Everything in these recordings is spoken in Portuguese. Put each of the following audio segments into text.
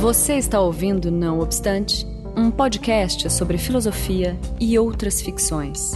Você está ouvindo Não Obstante, um podcast sobre filosofia e outras ficções.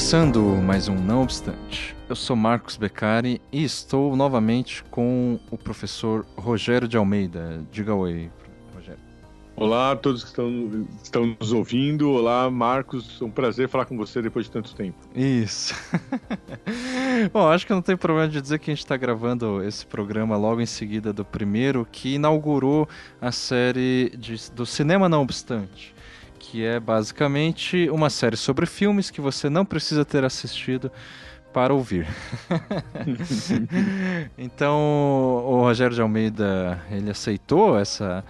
Começando mais um Não Obstante. Eu sou Marcos Beccari e estou novamente com o professor Rogério de Almeida. Diga oi, Rogério. Olá a todos que estão, estão nos ouvindo. Olá, Marcos. É um prazer falar com você depois de tanto tempo. Isso. Bom, acho que não tem problema de dizer que a gente está gravando esse programa logo em seguida do primeiro, que inaugurou a série de, do Cinema Não Obstante que é basicamente uma série sobre filmes que você não precisa ter assistido para ouvir. então, o Rogério de Almeida, ele aceitou essa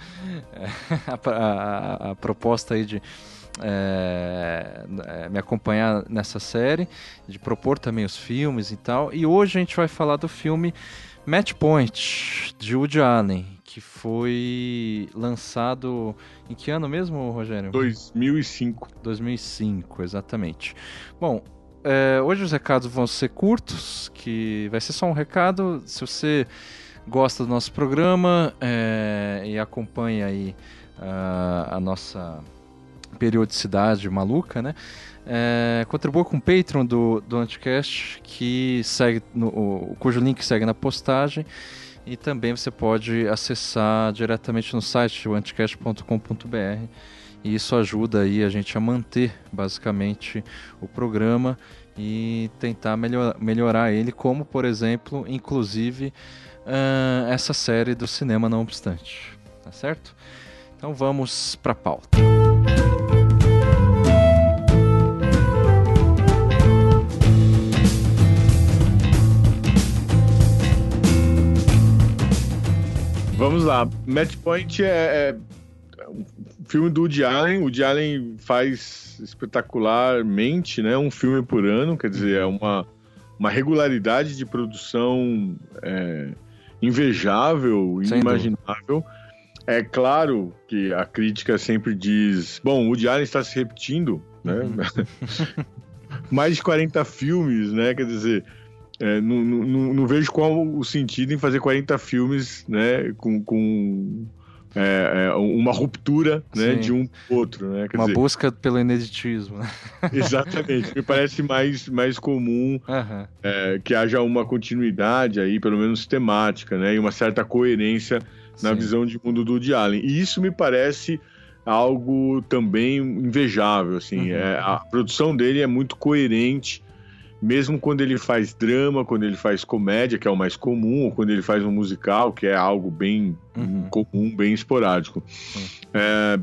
a, a, a proposta aí de é, me acompanhar nessa série, de propor também os filmes e tal. E hoje a gente vai falar do filme Match Point, de Woody Allen, que foi lançado em que ano mesmo, Rogério? 2005. 2005, exatamente. Bom, é, hoje os recados vão ser curtos, que vai ser só um recado. Se você gosta do nosso programa é, e acompanha aí a, a nossa periodicidade maluca, né? É, contribua com o Patreon do, do Anticast, que segue no, o, cujo link segue na postagem. E também você pode acessar diretamente no site anticast.com.br e isso ajuda aí a gente a manter basicamente o programa e tentar melhor, melhorar ele, como por exemplo, inclusive uh, essa série do cinema não obstante, tá certo? Então vamos para a pauta. Vamos lá. Match Point é, é um filme do Woody Allen. O Woody Allen faz espetacularmente, né? Um filme por ano, quer dizer, é uma, uma regularidade de produção é, invejável, inimaginável. É claro que a crítica sempre diz: bom, o Woody Allen está se repetindo, né? Uhum. Mais de 40 filmes, né? Quer dizer, é, não, não, não, vejo qual o sentido em fazer 40 filmes né, com, com é, é, uma ruptura né, de um pro outro. Né? Quer uma dizer, busca pelo ineditismo. Né? Exatamente. Me parece mais, mais comum uhum. que haja uma continuidade aí, pelo menos temática, né, e uma certa coerência na Sim. visão de mundo do Woody Allen. E isso me parece algo também invejável. Assim, uhum. é, a produção dele é muito coerente mesmo quando ele faz drama, quando ele faz comédia, que é o mais comum, ou quando ele faz um musical, que é algo bem uhum. comum, bem esporádico. Uhum. É,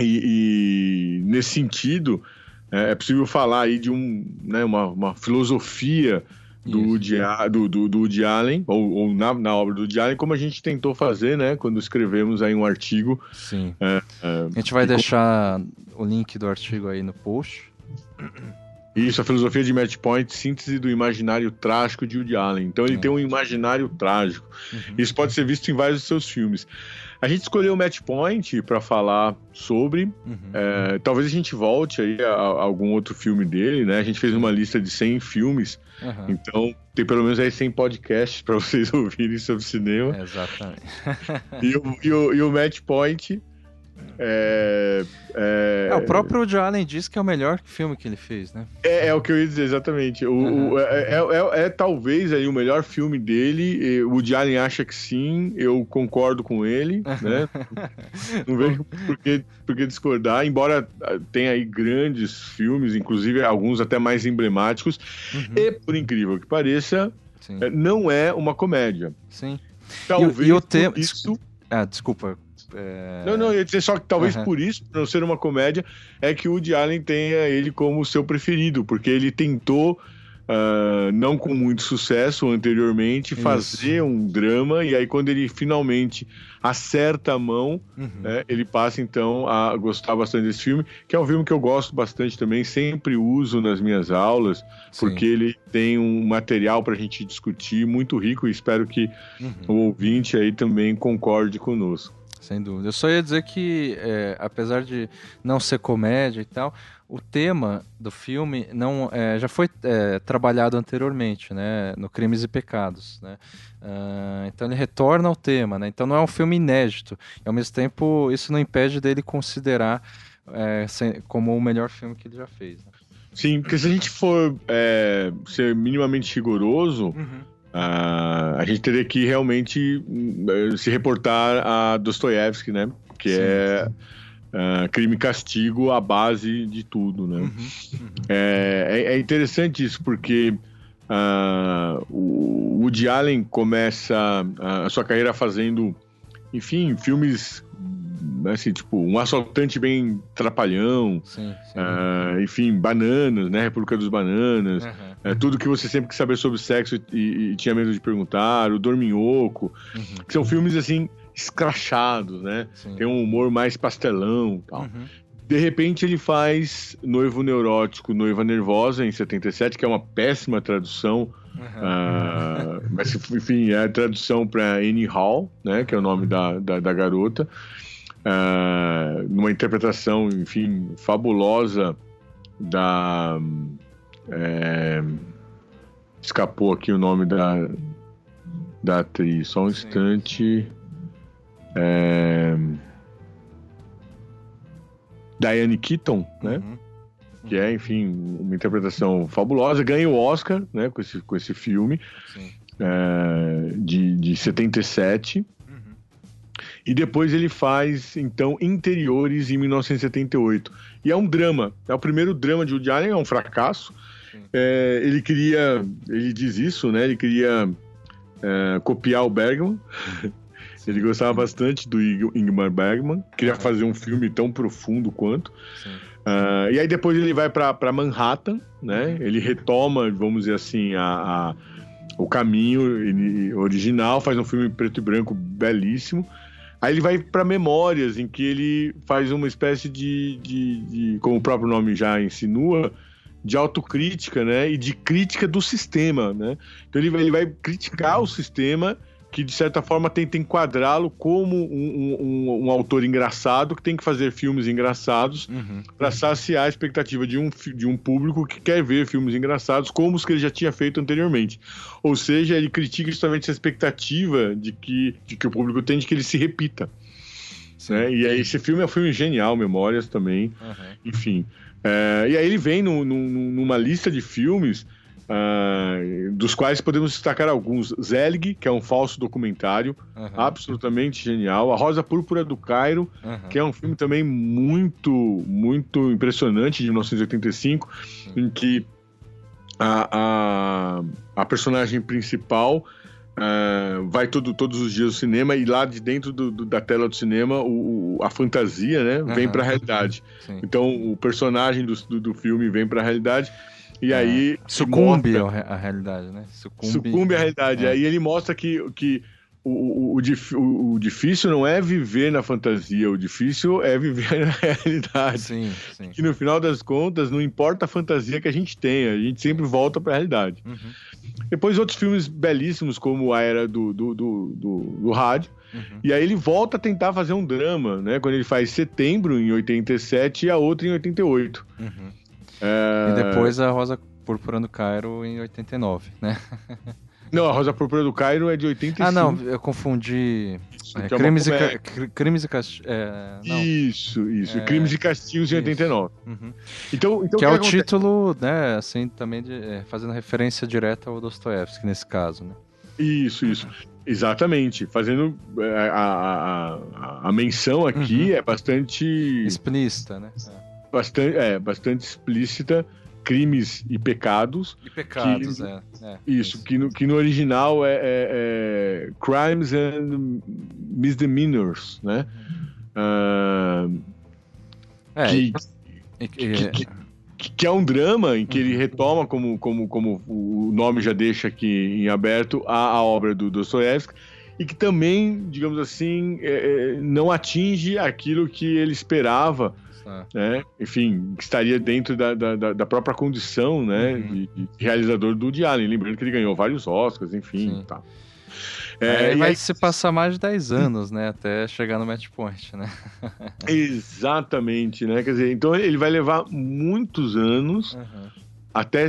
e, e, nesse sentido, é, é, possível falar aí de um, né, uma, uma filosofia do Woody, do, do, do Woody Allen, ou, ou na, na, obra do Woody Allen, como a gente tentou fazer, né, quando escrevemos aí um artigo. Sim. É, é, a gente vai deixar o link do artigo aí no post. Isso, a filosofia de Match Point, síntese do imaginário trágico de Woody Allen. Então ele tem um imaginário trágico. Uhum. Isso pode ser visto em vários dos seus filmes. A gente escolheu o Match Point para falar sobre. Uhum. É, talvez a gente volte aí a, a, algum outro filme dele, né? A gente fez uma lista de 100 filmes. Uhum. Então tem pelo menos aí 100 podcasts para vocês ouvirem sobre cinema. exatamente. e, o, e, o, e o Match Point é, é... é, o próprio Woody Allen disse que é o melhor filme que ele fez, né? É, é o que eu ia dizer, exatamente. O, uhum. o é, é, é, talvez aí o melhor filme dele. O Woody Allen acha que sim, eu concordo com ele, né? Não vejo por que, por que discordar, embora tenha aí grandes filmes, inclusive alguns até mais emblemáticos. Uhum. E, por incrível que pareça, sim. não é uma comédia. Sim. Talvez e, e o tema... isso... Ah, desculpa, é... Não, não, ia dizer só que talvez uhum. por isso, por não ser uma comédia, é que o Woody Allen tenha ele como seu preferido, porque ele tentou uh, não com muito sucesso anteriormente, Isso. fazer um drama, e aí quando ele finalmente acerta a mão, uhum. né, ele passa então a gostar bastante desse filme, que é um filme que eu gosto bastante também, sempre uso nas minhas aulas, Sim. porque ele tem um material para a gente discutir muito rico e espero que uhum. o ouvinte aí também concorde conosco. Sem dúvida. Eu só ia dizer que, é, apesar de não ser comédia e tal, o tema do filme não é, já foi é, trabalhado anteriormente, né, no Crimes e Pecados, né. Uh, então ele retorna ao tema, né. Então não é um filme inédito. E ao mesmo tempo isso não impede dele considerar é, como o melhor filme que ele já fez. Né? Sim, porque se a gente for é, ser minimamente rigoroso, uhum. Uh, a gente teria que realmente uh, se reportar a Dostoiévski, né? Que sim, é sim Uh, crime e castigo a base de tudo, né? Uhum, uhum. É, é, é, interessante isso porque uh, o Woody Allen começa a sua carreira fazendo, enfim, filmes assim, tipo, um assaltante bem trapalhão, sim, sim. Uh, enfim, bananas, né? República dos Bananas, uhum. É, tudo que você sempre quis saber sobre sexo e, e, tinha medo de perguntar, o Dorminhoco, uhum. que são filmes assim escrachados, né? Sim. Tem um humor mais pastelão tal. Uhum. De repente ele faz Noivo Neurótico, Noiva Nervosa, em 77, que é uma péssima tradução. Uhum. Uh, mas, enfim, é a tradução para Annie Hall, né, que é o nome da, da, da garota. Uh, numa interpretação, enfim, fabulosa da. É, escapou aqui o nome da, da atriz. Só um instante. É... Diane Keaton, né? Uhum. Que é, enfim, uma interpretação fabulosa. Ganha o Oscar, né? Com esse, com esse filme é, de, de 77. Uhum. E depois ele faz, então, Interiores em 1978. E é um drama. É o primeiro drama de Woody Allen, é um fracasso. É, ele queria, ele diz isso, né? Ele queria é, copiar o Bergman. Ele gostava bastante do Ingmar Bergman, queria fazer um filme tão profundo quanto. Uh, e aí depois ele vai para Manhattan, né? Ele retoma, vamos dizer assim, a, a o caminho original, faz um filme preto e branco belíssimo. Aí ele vai para Memórias, em que ele faz uma espécie de, de, de, como o próprio nome já insinua, de autocrítica, né? E de crítica do sistema, né? Então ele vai, ele vai criticar o sistema que de certa forma tenta enquadrá-lo como um, um, um, autor engraçado que tem que fazer filmes engraçados uhum. para saciar a expectativa de um, de um público que quer ver filmes engraçados como os que ele já tinha feito anteriormente. Ou seja, ele critica justamente essa expectativa de que, de que o público tem de que ele se repita. Né? E aí esse filme é um filme genial, Memórias também, uhum. enfim. É, e aí ele vem no, no, numa lista de filmes Uh, dos quais podemos destacar alguns. Zelig, que é um falso documentário, uhum. absolutamente genial. A Rosa Púrpura do Cairo, uhum. que é um filme também muito, muito impressionante, de 1985, uhum. em que a, a, a personagem principal Uh, vai todo, todos os dias ao cinema e lá de dentro do, do, da tela do cinema o, o a fantasia né, vem para a realidade. Sim. Então o personagem do, do, filme vem para a realidade e é. aí. Sucumbe mostra... a realidade, né? Sucumbe, Sucumbe à realidade. É. Aí ele mostra que, que o, o, o, difícil não é viver na fantasia, o difícil é viver na realidade. Sim, sim. Que no final das contas, não importa a fantasia que a gente tenha, a gente sempre volta para a realidade. Uhum. Depois, outros filmes belíssimos, como A Era do, do, do, do, do Rádio. Uhum. E aí ele volta a tentar fazer um drama, né? Quando ele faz Setembro, em 87, e a outra em 88. Uhum. É... E depois a Rosa Púrpura do Cairo em 89, né? Não, a Rosa Púrpura do Cairo é de 85. Ah, não, eu confundi. Isso, é, é crimes, e ca... crimes e. É, isso, isso. É... Crimes e Castigos em 89. Uhum. Então, então, que, é o acontece? título, né, assim, também de, é, fazendo referência direta ao Dostoevsky nesse caso, né? Isso, isso. Exatamente. Fazendo é, a, a, a, a menção aqui uhum. é bastante. Explícita, né? bastante, é, bastante explícita crimes e pecados. E pecados, que, é, é, Isso, isso, Que, no, que no original é, é, é Crimes and Misdemeanors, né? Uhum. Uh, é, que, que, que, que é um drama em que ele retoma, como, como, como o nome já deixa aqui em aberto, a, a obra do Dostoiévski, e que também, digamos assim, é, é não atinge aquilo que ele esperava, né? enfim, que estaria dentro da, da, da própria condição né? Uhum. De, de, realizador do Woody Allen. Lembrando que ele ganhou vários Oscars, enfim. Tá. É, vai aí... se passar mais de 10 anos, né? Até chegar no match point, né? Exatamente, né? Quer dizer, então ele vai levar muitos anos uhum. até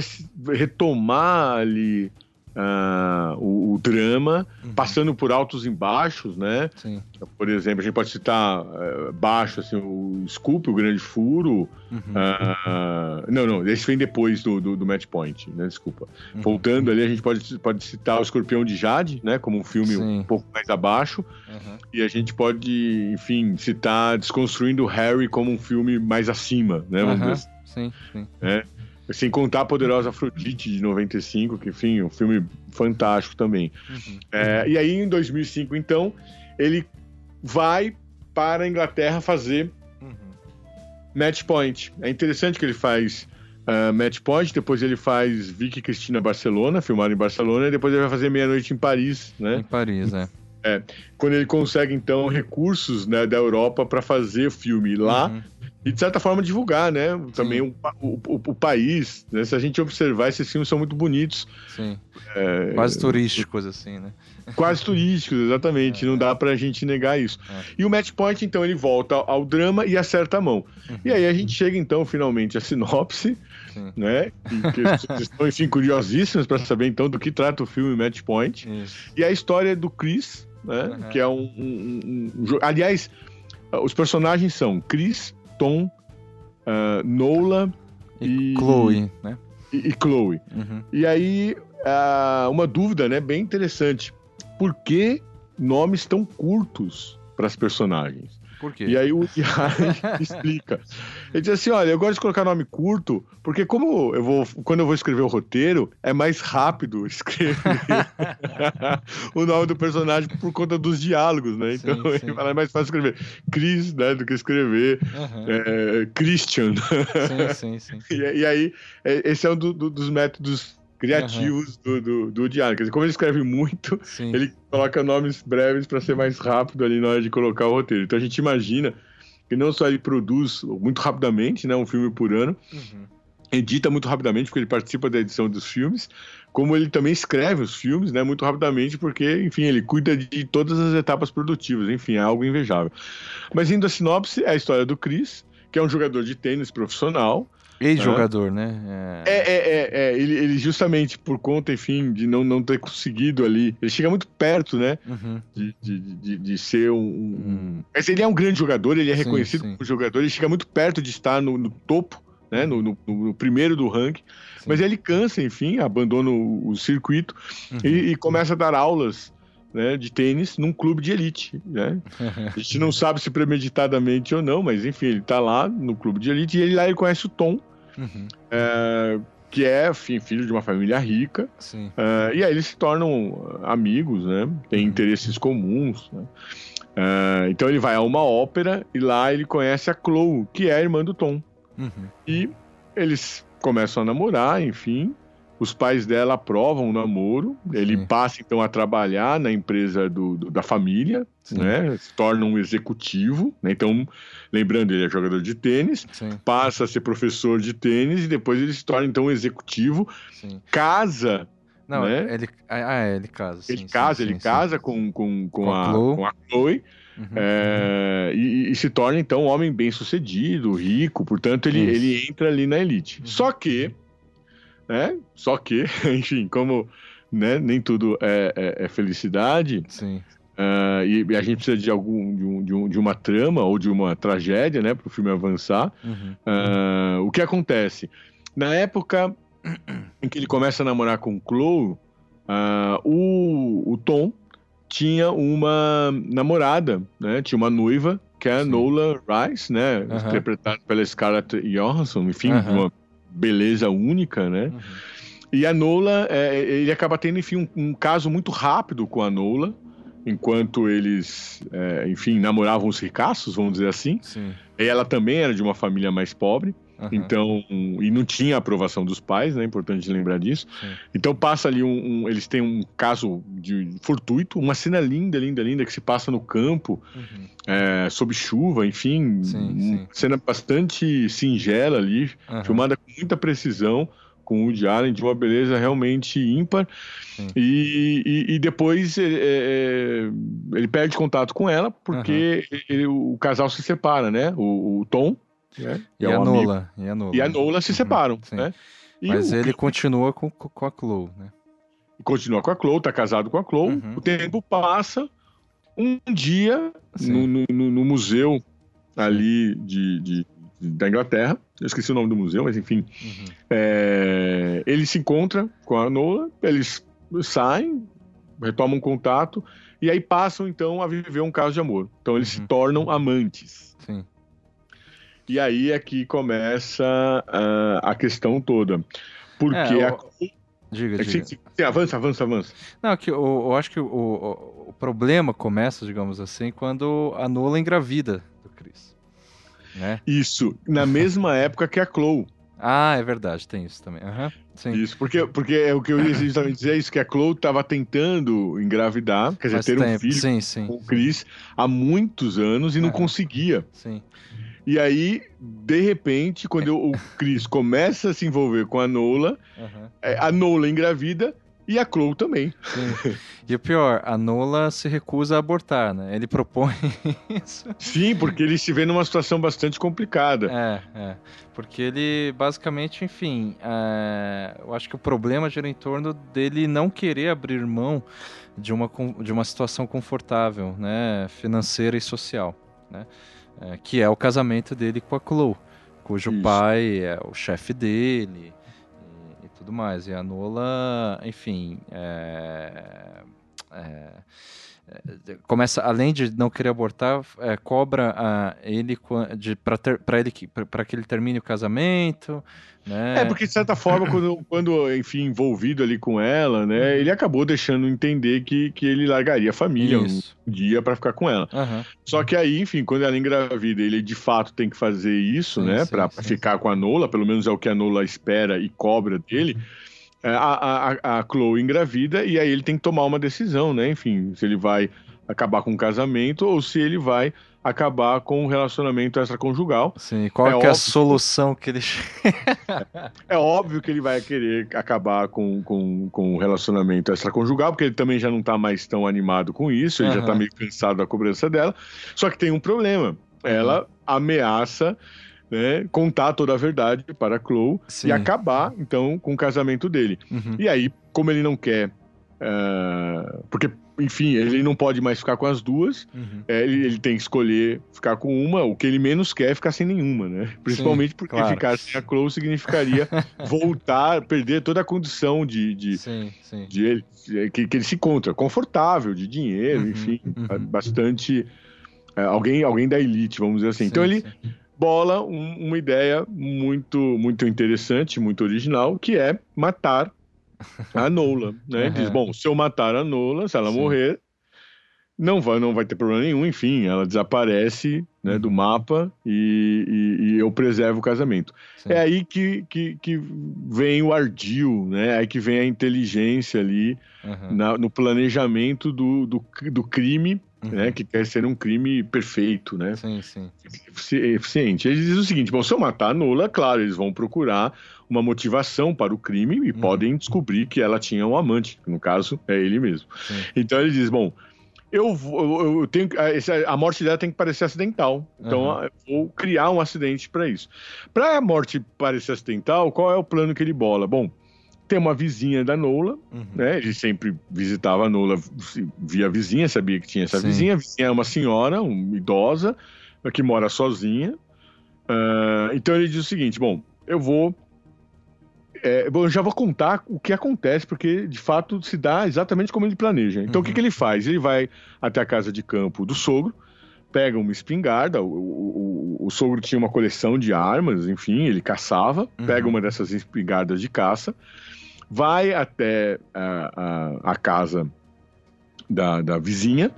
retomar ali Uh, o, o, drama, uhum. passando por altos e baixos, né? Sim. Por exemplo, a gente pode citar uh, baixo, assim, o Scoop, o Grande Furo. Uhum. Uh, não, não, esse vem depois do, do, do Match Point, né? Desculpa. Uhum. Voltando ali, a gente pode, pode citar o Escorpião de Jade, né? Como um filme Sim. um pouco mais abaixo. Uhum. E a gente pode, enfim, citar Desconstruindo Harry como um filme mais acima, né? Vamos dizer assim. Sim, sim. É? Sem contar a Poderosa Afrodite de 95, que, enfim, um filme fantástico também. Uhum. É, e aí, em 2005, então, ele vai para a Inglaterra fazer uhum. Match Point. É interessante que ele faz uh, Match Point, depois ele faz Vicky Cristina Barcelona, filmado em Barcelona, e depois ele vai fazer Meia-Noite em Paris, né? Em Paris, é. É, quando ele consegue, então, recursos né, da Europa para fazer o filme lá, uhum e de certa forma divulgar, né? Também o, o, o, país. Né? Se a gente observar, esses filmes são muito bonitos. Sim. É, quase turísticos, assim, né? Quase turísticos, exatamente. É. Não dá pra gente negar isso. É. E o Match Point, então, ele volta ao drama e acerta a mão. Uhum. E aí a gente chega, então, finalmente à sinopse, Sim. né? Que vocês estão, enfim, curiosíssimos para saber, então, do que trata o filme Match Point. Isso. E a história do Chris, né? Uhum. Que é um, um, um, um... Aliás, os personagens são Chris, Tom, uh, Nola e, e Chloe, né? E, e Chloe. Uhum. E aí, uh, uma dúvida, né, bem interessante. Por que nomes tão curtos para as personagens? Por quê? E aí o Yari explica. Ele diz assim: olha, eu gosto de colocar nome curto, porque como eu vou, quando eu vou escrever o roteiro, é mais rápido escrever o nome do personagem por conta dos diálogos, né? Então sim, sim. é mais fácil escrever Chris, né, do que escrever uhum. é, Christian. Sim, sim, sim. E, e aí, é, esse é um do, do, dos métodos criativos uhum. do, do, do Diário. Quer dizer, como ele escreve muito, Sim. ele coloca nomes breves para ser mais rápido ali na hora de colocar o roteiro. Então a gente imagina que não só ele produz muito rapidamente, né, um filme por ano, uhum. edita muito rapidamente, porque ele participa da edição dos filmes, como ele também escreve os filmes, né, muito rapidamente, porque, enfim, ele cuida de todas as etapas produtivas, enfim, é algo invejável. Mas indo à sinopse, é a história do Chris, que é um jogador de tênis profissional, Ex-jogador, né? É, é, é, é. Ele, ele, justamente por conta, enfim, de não, não ter conseguido ali. Ele chega muito perto, né? Uhum. De, de, de, de, ser um. Uhum. Mas ele é um grande jogador, ele é sim, reconhecido sim. como jogador, ele chega muito perto de estar no, no topo, né? No, no, no, primeiro do ranking. Sim. Mas ele cansa, enfim, abandona o, o circuito uhum. e, e começa a dar aulas. Né, de tênis num clube de elite. Né? A gente não sabe se premeditadamente ou não, mas enfim, ele está lá no clube de elite e ele, lá ele conhece o Tom, Uhum. É, que é enfim, filho de uma família rica. É, e aí eles se tornam amigos, né? Tem uhum. interesses comuns. Né? É, então ele vai a uma ópera e lá ele conhece a Chloe, que é a irmã do Tom. Uhum. E eles começam a namorar, enfim. Os pais dela aprovam o namoro. Ele Sim. passa então a trabalhar na empresa do, do da família, Sim. né? Se torna um executivo. Né? Então, lembrando, ele é jogador de tênis, Sim. passa a ser professor de tênis e depois ele se torna então um executivo. Casa não, né? ele, ah, é, ele casa. Sim, ele casa, sim, ele sim, casa com, com, com, com, a, Chloe. com a Chloe. Uhum, é, E, e, se torna então um homem bem sucedido, rico, portanto ele, ele entra ali na elite. Uhum. Só que né? Só que, enfim, como né, nem tudo é, é, é felicidade. Sim. Uh, e, e, a gente precisa de algum de, um, de, um, de, uma trama ou de uma tragédia, né, para o filme avançar. Uhum. Uh, o que acontece na época em que ele começa a namorar com Chloe, uh, o, o Tom tinha uma namorada, né, tinha uma noiva que é a Nola Rice, né, uhum. interpretada pela Scarlett Johansson, enfim, uhum. uma beleza única, né? Uhum. E a Nola, é, ele acaba tendo, enfim, um, um, caso muito rápido com a Nola, enquanto eles, é, enfim, namoravam os ricaços, vamos dizer assim. Sim. E ela também era de uma família mais pobre. Uhum. Então, e não tinha aprovação dos pais, né? Importante lembrar disso. Sim. Então passa ali um, um, Eles têm um caso de fortuito, uma cena linda, linda, linda, que se passa no campo, uhum. é, sob chuva, enfim. Sim. Cena bastante singela ali, uhum. filmada com muita precisão com o Woody Allen de uma beleza realmente ímpar. E, e, e, depois é, é, ele perde contato com ela porque uhum. ele, o casal se separa, né? O, o Tom né? e, é a Nola, e a Nola. E a Nola se uhum. separam, né? Mas o... ele continua com, com a Chloe, né? Continua com a Chloe, tá casado com a Chloe. Uhum. O tempo passa. Um dia, no, no, no, museu ali de, de da Inglaterra, eu esqueci o nome do museu, mas enfim, uhum. é, ele se encontra com a Nola, eles saem, retomam contato e aí passam então a viver um caso de amor. Então eles uhum. se tornam amantes. Sim. E aí é que começa uh, a questão toda. Porque é, a... Diga, é diga. Sim, sim, avança, avança, avança. Não, que eu, eu acho que o, o, o, problema começa, digamos assim, quando a Nola engravida. Né? Isso, na mesma época que a Chloe. Ah, é verdade, tem isso também. Uhum, sim. Isso, porque, porque é o que eu ia justamente dizer, é isso, que a Chloe estava tentando engravidar, quer dizer, ter tempo. um filho sim, sim, com o Chris há muitos anos e não conseguia. Sim. E aí, de repente, quando o Chris começa a se envolver com a Nola, uhum. a Nola engravida e a Chloe também. Sim. E o pior, a Nola se recusa a abortar, né? Ele propõe isso. Sim, porque ele se vê numa situação bastante complicada. É, é. Porque ele, basicamente, enfim, é... eu acho que o problema gira em torno dele não querer abrir mão de uma, de uma situação confortável, né? Financeira e social, né? É, que é o casamento dele com a Chloe, cujo isso. pai é o chefe dele tudo mais. E a Nola, enfim, é, é, começa, além de não querer abortar, é, cobra a ele para ele para que ele termine o casamento. Né? É, porque de certa forma, quando, quando, enfim, envolvido ali com ela, né, uhum. ele acabou deixando entender que, que ele largaria a família Isso. um dia para ficar com ela. Uhum. Só que aí, enfim, quando ela engravida, ele de fato tem que fazer isso, sim, né, para ficar com a Nola, pelo menos é o que a Nola espera e cobra dele. É, a, a, a Chloe engravida e aí ele tem que tomar uma decisão, né? Enfim, se ele vai acabar com o casamento ou se ele vai acabar com o relacionamento extraconjugal. Sim, qual é, é a solução que ele É óbvio que ele vai querer acabar com, com, com o relacionamento extraconjugal, porque ele também já não está mais tão animado com isso, ele uhum. já está meio cansado da cobrança dela. Só que tem um problema. Ela uhum. ameaça né, contar toda a verdade para a Chloe Sim. e acabar, então, com o casamento dele. Uhum. E aí, como ele não quer. Uh, porque enfim, ele não pode mais ficar com as duas, uhum. é, ele, ele, tem que escolher ficar com uma, o que ele menos quer é ficar sem nenhuma, né? Principalmente sim, porque claro. ficar sem a Chloe significaria voltar, perder toda a condição de, de, sim, de ele, que, que, ele se encontra, confortável, de dinheiro, uhum, enfim, uhum. bastante. É, alguém, alguém da elite, vamos dizer assim. então ele bola um, uma ideia muito, muito interessante, muito original, que é matar a Nola, né? Uhum. Diz, bom, se eu matar a Nola, se ela Sim. morrer, não vai, não vai ter problema nenhum, enfim, ela desaparece né, do uhum. mapa e, e, e, eu preservo o casamento. Sim. É aí que, que, que, vem o ardil, né? É aí que vem a inteligência ali uhum. na, no planejamento do, do, do crime, uhum. né? Que quer ser um crime perfeito, né? Sim, sim. Eficiente. Eles dizem o seguinte, bom, se eu matar a Nola, claro, eles vão procurar uma motivação para o crime e uhum. podem descobrir que ela tinha um amante, no caso é ele mesmo. Sim. Então ele diz, bom, eu, eu, eu tenho a, a, morte dela tem que parecer acidental, então uhum. eu vou criar um acidente para isso. Para a morte parecer acidental, qual é o plano que ele bola? Bom, tem uma vizinha da Nola, uhum. né? Ele sempre visitava a Nola via vizinha, sabia que tinha essa Sim. vizinha. A vizinha é uma senhora, uma idosa, que mora sozinha. Uh, então ele diz o seguinte: bom, eu vou é, bom, eu já vou contar o que acontece, porque de fato se dá exatamente como ele planeja. Então uhum. o que, uhum. que ele faz? Ele vai até a casa de campo do sogro, pega uma espingarda, o, o, o, sogro tinha uma coleção de armas, enfim, ele caçava, uhum. pega uma dessas espingardas de caça, vai até a, a, a casa da, da vizinha,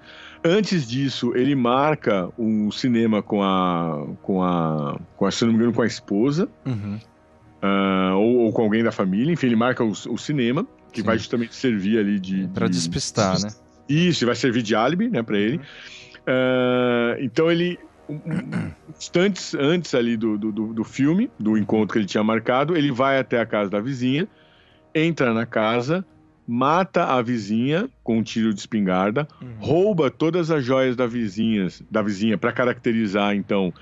Antes disso, ele marca um cinema com a, com a, com a se não me engano, com a esposa, Uhum. ah, ou, ou com alguém da família. Enfim, ele marca o, o cinema, que Sim. vai justamente servir ali de. Pra de- despistar, né? Isso, vai servir de álibi, né, para ele. Ah, então ele. Instantes antes ali do, do- do filme, do encontro que ele tinha marcado, ele vai até a casa da vizinha, entra na casa, mata a vizinha com um tiro de espingarda, rouba todas as joias da vizinha, da vizinha para caracterizar então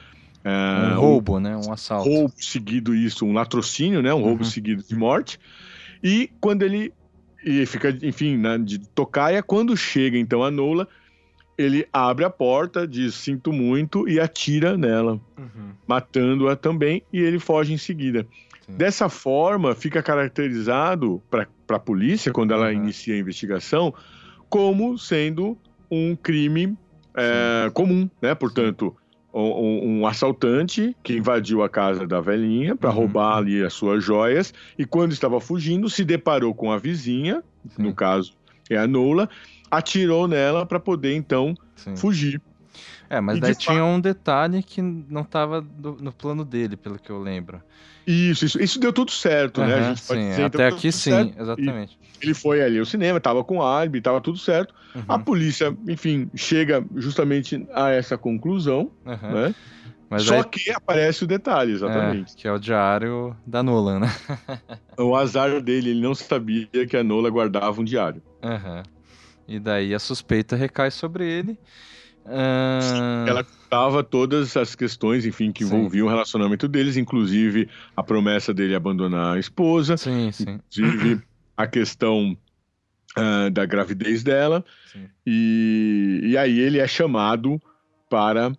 ah, Um roubo, né? Um assalto. roubo seguido isso, um latrocínio, né? Um roubo Uhum. seguido de morte. E quando ele e fica, enfim, na, de tocaia, quando chega então a Nola, ele abre a porta, diz sinto muito e atira nela, Uhum. matando-a também, e ele foge em seguida. Dessa forma, fica caracterizado para a polícia, quando ela Uhum. inicia a investigação, como sendo um crime é, comum, né? Portanto, um, um assaltante que invadiu a casa da velhinha para Uhum. roubar ali as suas joias e quando estava fugindo se deparou com a vizinha, Sim. no caso é a Nola, atirou nela para poder então Sim. fugir. É, mas E daí tinha um detalhe que não tava do- no plano dele, pelo que eu lembro. Isso, isso, isso deu tudo certo, né? Gente pode sim, dizer, até deu aqui sim, certo. exatamente. Ele foi ali ao cinema, estava com álibi, estava tudo certo. Uhum, A polícia, enfim, chega justamente a essa conclusão, uhum. né? Mas Só aí, que aparece o detalhe, exatamente. é, que é o diário da Nolan, né? O azar dele, ele não sabia que a Nola guardava um diário. Aham. E daí a suspeita recai sobre ele. Ah, Ela contava todas as questões, enfim, que Sim. envolviam o relacionamento deles, inclusive a promessa dele abandonar a esposa, Sim, sim. inclusive a questão ah, da gravidez dela. sim. E, e aí ele é chamado para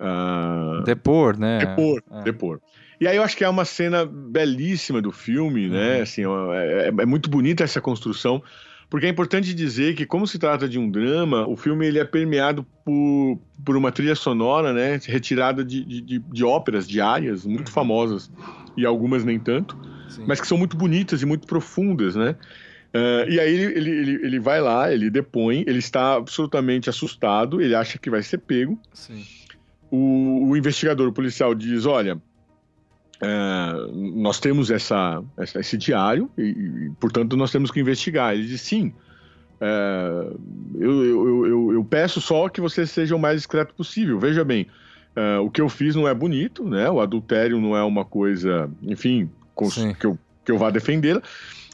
ah, Depor, né? depor, É. depor. E aí eu acho que é uma cena belíssima do filme, né? Uhum. Assim, ó, é, é muito bonita essa construção, porque é importante dizer que como se trata de um drama, o filme ele é permeado por, por uma trilha sonora, né? Retirada de, de, de- de óperas diárias muito Uhum. famosas e algumas nem tanto, Sim. mas que são muito bonitas e muito profundas, né? Ah, e aí ele, ele, ele, ele vai lá, ele depõe, ele está absolutamente assustado, ele acha que vai ser pego, Sim. o, o investigador, o policial, diz: Olha, é, nós temos essa, esse diário e, e, portanto, nós temos que investigar. Ele diz: Sim, é, eu, eu, eu- eu- peço só que você seja o mais discreto possível. Veja bem, é, o que eu fiz não é bonito, né? O adultério não é uma coisa, enfim, Sim. que eu, que eu vá defendê-la,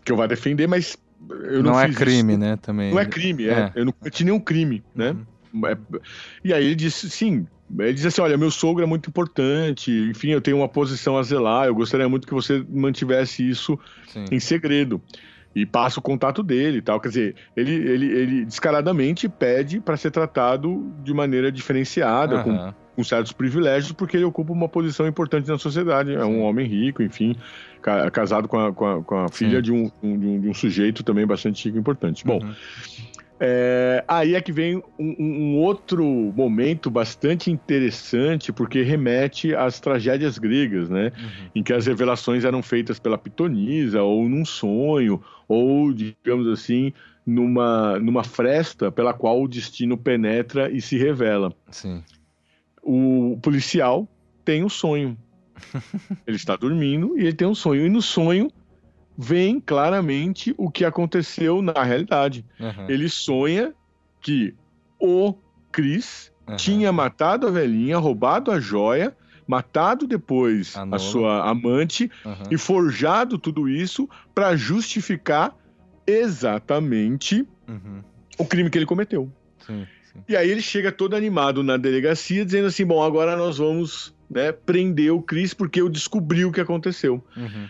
que eu vá defender, mas eu não, não é crime, isso. né? Também. Não é crime, é. É. Eu não cometi nenhum crime, né? Uhum. É, E aí ele disse, sim, ele disse assim, olha, meu sogro é muito importante, enfim, eu tenho uma posição a zelar, eu gostaria muito que você mantivesse isso Sim. em segredo. E passa o contato dele e tal. Quer dizer, ele, ele, ele descaradamente pede para ser tratado de maneira diferenciada, com, Aham. com certos privilégios, porque ele ocupa uma posição importante na sociedade. É um Sim. homem rico, enfim, ca- casado com a, com a, com a filha Sim. de um, um- de um- de um sujeito também bastante rico e importante. Bom, Uhum. É, aí é que vem um, um- outro momento bastante interessante, porque remete às tragédias gregas, né? Uhum. Em que as revelações eram feitas pela pitonisa, ou num sonho, ou, digamos assim, numa, numa fresta pela qual o destino penetra e se revela. Sim. O policial tem um sonho. ele está dormindo e ele tem um sonho. E no sonho vem claramente o que aconteceu na realidade Aham. ele sonha que o Chris Aham. tinha matado a velhinha, roubado a joia, matado depois A a, sua amante Aham. e forjado tudo isso para justificar exatamente Uhum. o crime que ele cometeu. Sim, sim. E aí ele chega todo animado na delegacia dizendo assim: "Bom, agora nós vamos, né, prender o Chris porque eu descobri o que aconteceu". Uhum.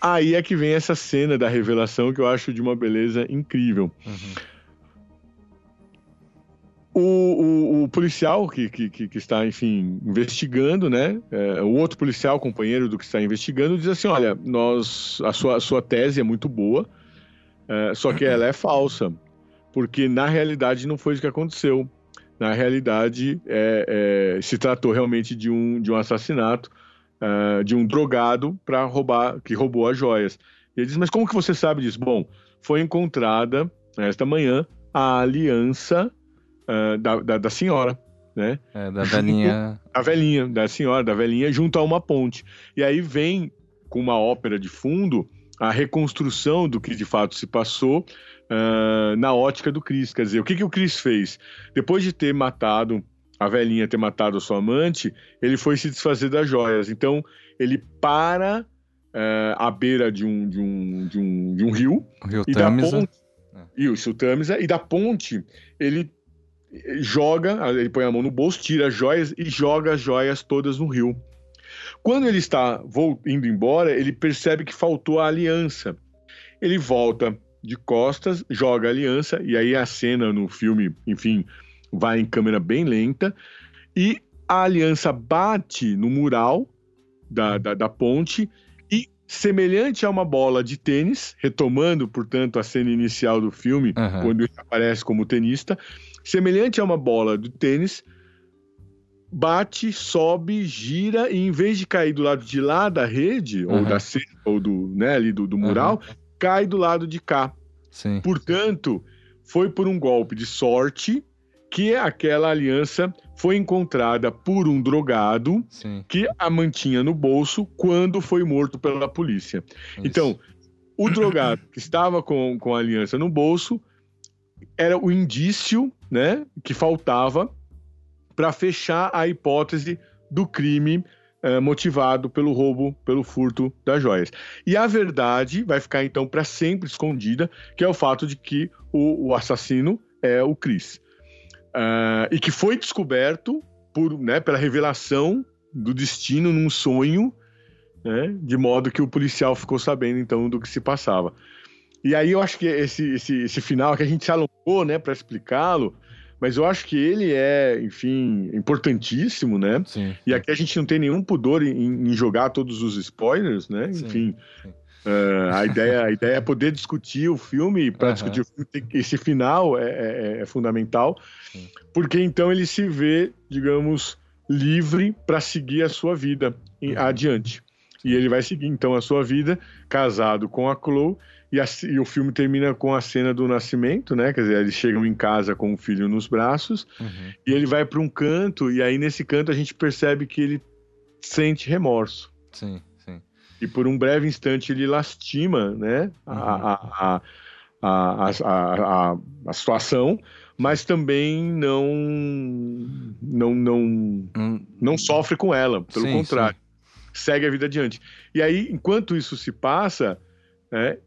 Aí é que vem essa cena da revelação que eu acho de uma beleza incrível. Uhum. O, o- o policial que, que, que- está, enfim, investigando, né? é, o outro policial, companheiro do que está investigando, diz assim: olha, nós, a sua, a sua tese é muito boa, é, só que ela é falsa, porque na realidade não foi isso que aconteceu. Na realidade, é, é, se tratou realmente de um, de um assassinato, é, de um drogado para roubar, que roubou as joias. E ele diz: mas como que você sabe disso? Bom, foi encontrada esta manhã a aliança uh, da, da, da, senhora, né? É, da velhinha. a velhinha, da senhora, da velhinha, junto a uma ponte. E aí vem com uma ópera de fundo a reconstrução do que de fato se passou uh, na ótica do Chris. Quer dizer, o que, que o Chris fez? Depois de ter matado a velhinha, ter matado a sua amante, ele foi se desfazer das joias. Então, ele para uh, à beira de um, de um, de um, de um rio. O rio e Tamisa. Da ponte, é. Isso, o Tamisa. E da ponte, ele joga, ele põe a mão no bolso, tira as joias e joga as joias todas no rio. Quando ele está indo embora, ele percebe que faltou a aliança. Ele volta de costas, joga a aliança, e aí a cena no filme, enfim, vai em câmera bem lenta, e a aliança bate no mural da, da, da ponte e, semelhante a uma bola de tênis, retomando, portanto, a cena inicial do filme, uhum. quando ele aparece como tenista, semelhante a uma bola de tênis, bate, sobe, gira e em vez de cair do lado de lá da rede uhum. ou da cena ou do, né, ali do, do mural, uhum. cai do lado de cá. Sim. Portanto, foi por um golpe de sorte que aquela aliança foi encontrada por um drogado Sim. que a mantinha no bolso quando foi morto pela polícia. Isso. Então, o drogado que estava com, com a aliança no bolso era o indício né, que faltava para fechar a hipótese do crime é, motivado pelo roubo, pelo furto das joias. E a verdade vai ficar então para sempre escondida, que é o fato de que o, o assassino é o Chris. Uh, e que foi descoberto por, né, pela revelação do destino num sonho, né, de modo que o policial ficou sabendo então do que se passava. E aí eu acho que esse, esse, esse final que a gente se alongou né, para explicá-lo, mas eu acho que ele é, enfim, importantíssimo, né? Sim. E aqui a gente não tem nenhum pudor em, em jogar todos os spoilers, né? Sim, enfim. Uh, a, ideia, a ideia é poder discutir o filme, para uhum. discutir o filme, esse final é, é, é fundamental, Sim. porque então ele se vê, digamos, livre para seguir a sua vida em, uhum. adiante. E ele vai seguir então a sua vida, casado com a Chloe, e, a, e, o filme termina com a cena do nascimento, né? Quer dizer, eles chegam em casa com o filho nos braços uhum. e ele vai para um canto e aí nesse canto a gente percebe que ele sente remorso. Sim. E por um breve instante ele lastima, né? Uhum. A, a, a, a, situação, mas também não não não hum. não sofre com ela, pelo contrário, segue a vida adiante. E aí, enquanto isso se passa, né,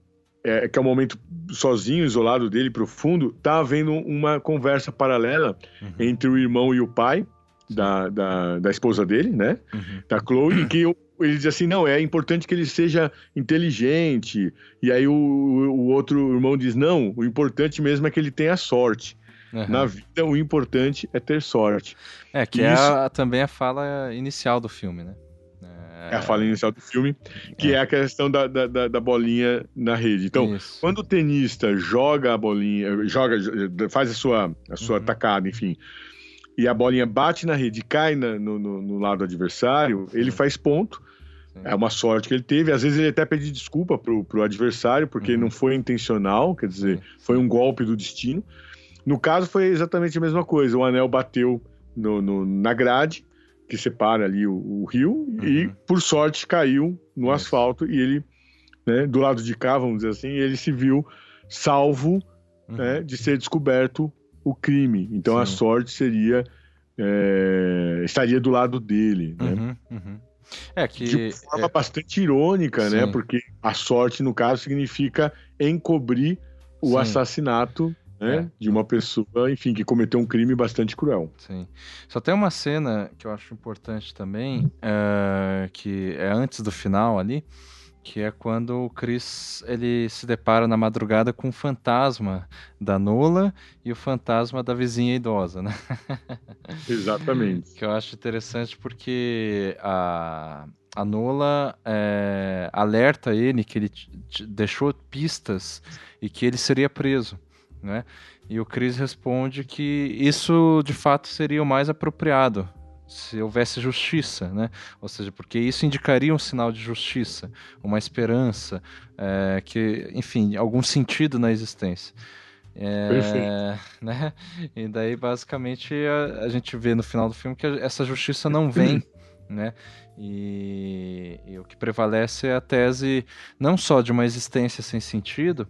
é, que é um momento sozinho, isolado dele, profundo, tá havendo uma conversa paralela uhum. entre o irmão e o pai da, da, da esposa dele, né? Uhum. Da Chloe, que ele diz assim, não, é importante que ele seja inteligente. E aí o, o outro irmão diz, não, o importante mesmo é que ele tenha sorte. Uhum. Na vida, o importante é ter sorte. É, que é a, também a fala inicial do filme, né? É a fala inicial do filme, que é, é a questão da, da, da, bolinha na rede. Então, Isso. quando o tenista joga a bolinha, joga, faz a sua, a sua uhum. tacada, enfim, e a bolinha bate na rede e cai na, no, no, no, lado adversário, ele faz ponto. É uma sorte que ele teve. Às vezes ele até pede desculpa pro, pro adversário, porque uhum. não foi intencional, quer dizer, foi um golpe do destino. No caso, foi exatamente a mesma coisa. O anel bateu no, no na grade que separa ali o, o rio uhum. e, por sorte, caiu no Isso. asfalto e ele, né, do lado de cá, vamos dizer assim, ele se viu salvo uhum. né, de ser descoberto o crime. Então Sim. a sorte seria é, estaria do lado dele, né? É que de forma é... bastante irônica, né? Sim. né? Porque a sorte no caso significa encobrir o Sim. assassinato né? É. De uma pessoa, enfim, que cometeu um crime bastante cruel. Sim. Só tem uma cena que eu acho importante também, é, que é antes do final ali, que é quando o Chris ele se depara na madrugada com o fantasma da Nola e o fantasma da vizinha idosa, né? Exatamente. que eu acho interessante porque a, a Nola é, alerta ele que ele deixou pistas e que ele seria preso né? E o Chris responde que isso de fato seria o mais apropriado se houvesse justiça, né? Ou seja, porque isso indicaria um sinal de justiça, uma esperança, é, que, enfim, algum sentido na existência. É, né? E daí, basicamente, a, a, gente vê no final do filme que essa justiça não vem, né? E, e, o que prevalece é a tese não só de uma existência sem sentido,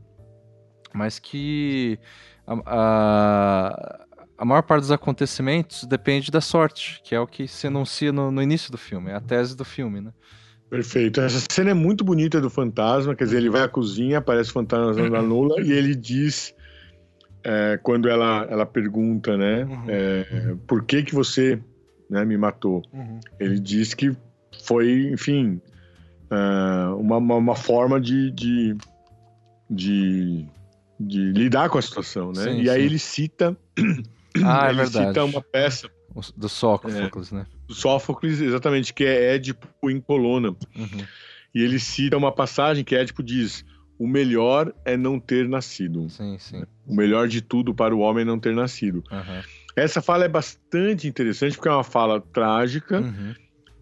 mas que a, a, a maior parte dos acontecimentos depende da sorte, que é o que se enuncia no, no início do filme, é a tese do filme, né? Perfeito. Essa cena é muito bonita do fantasma, quer dizer, ele vai à cozinha, aparece o fantasma da Lula e ele diz é, quando ela, ela pergunta, né, uhum. é, por que que você né, me matou? Uhum. Ele diz que foi, enfim, uh, uma, uma, uma, forma de, de, de, de, lidar com a situação, né? Sim, e aí ele cita, ah, é ele verdade. cita uma peça do Sófocles, é, né? Do Sófocles, exatamente, que é Édipo em Colona. Uhum. E ele cita uma passagem que Édipo diz: o melhor é não ter nascido. Sim, sim. O melhor de tudo para o homem é não ter nascido. Uhum. Essa fala é bastante interessante porque é uma fala trágica uhum.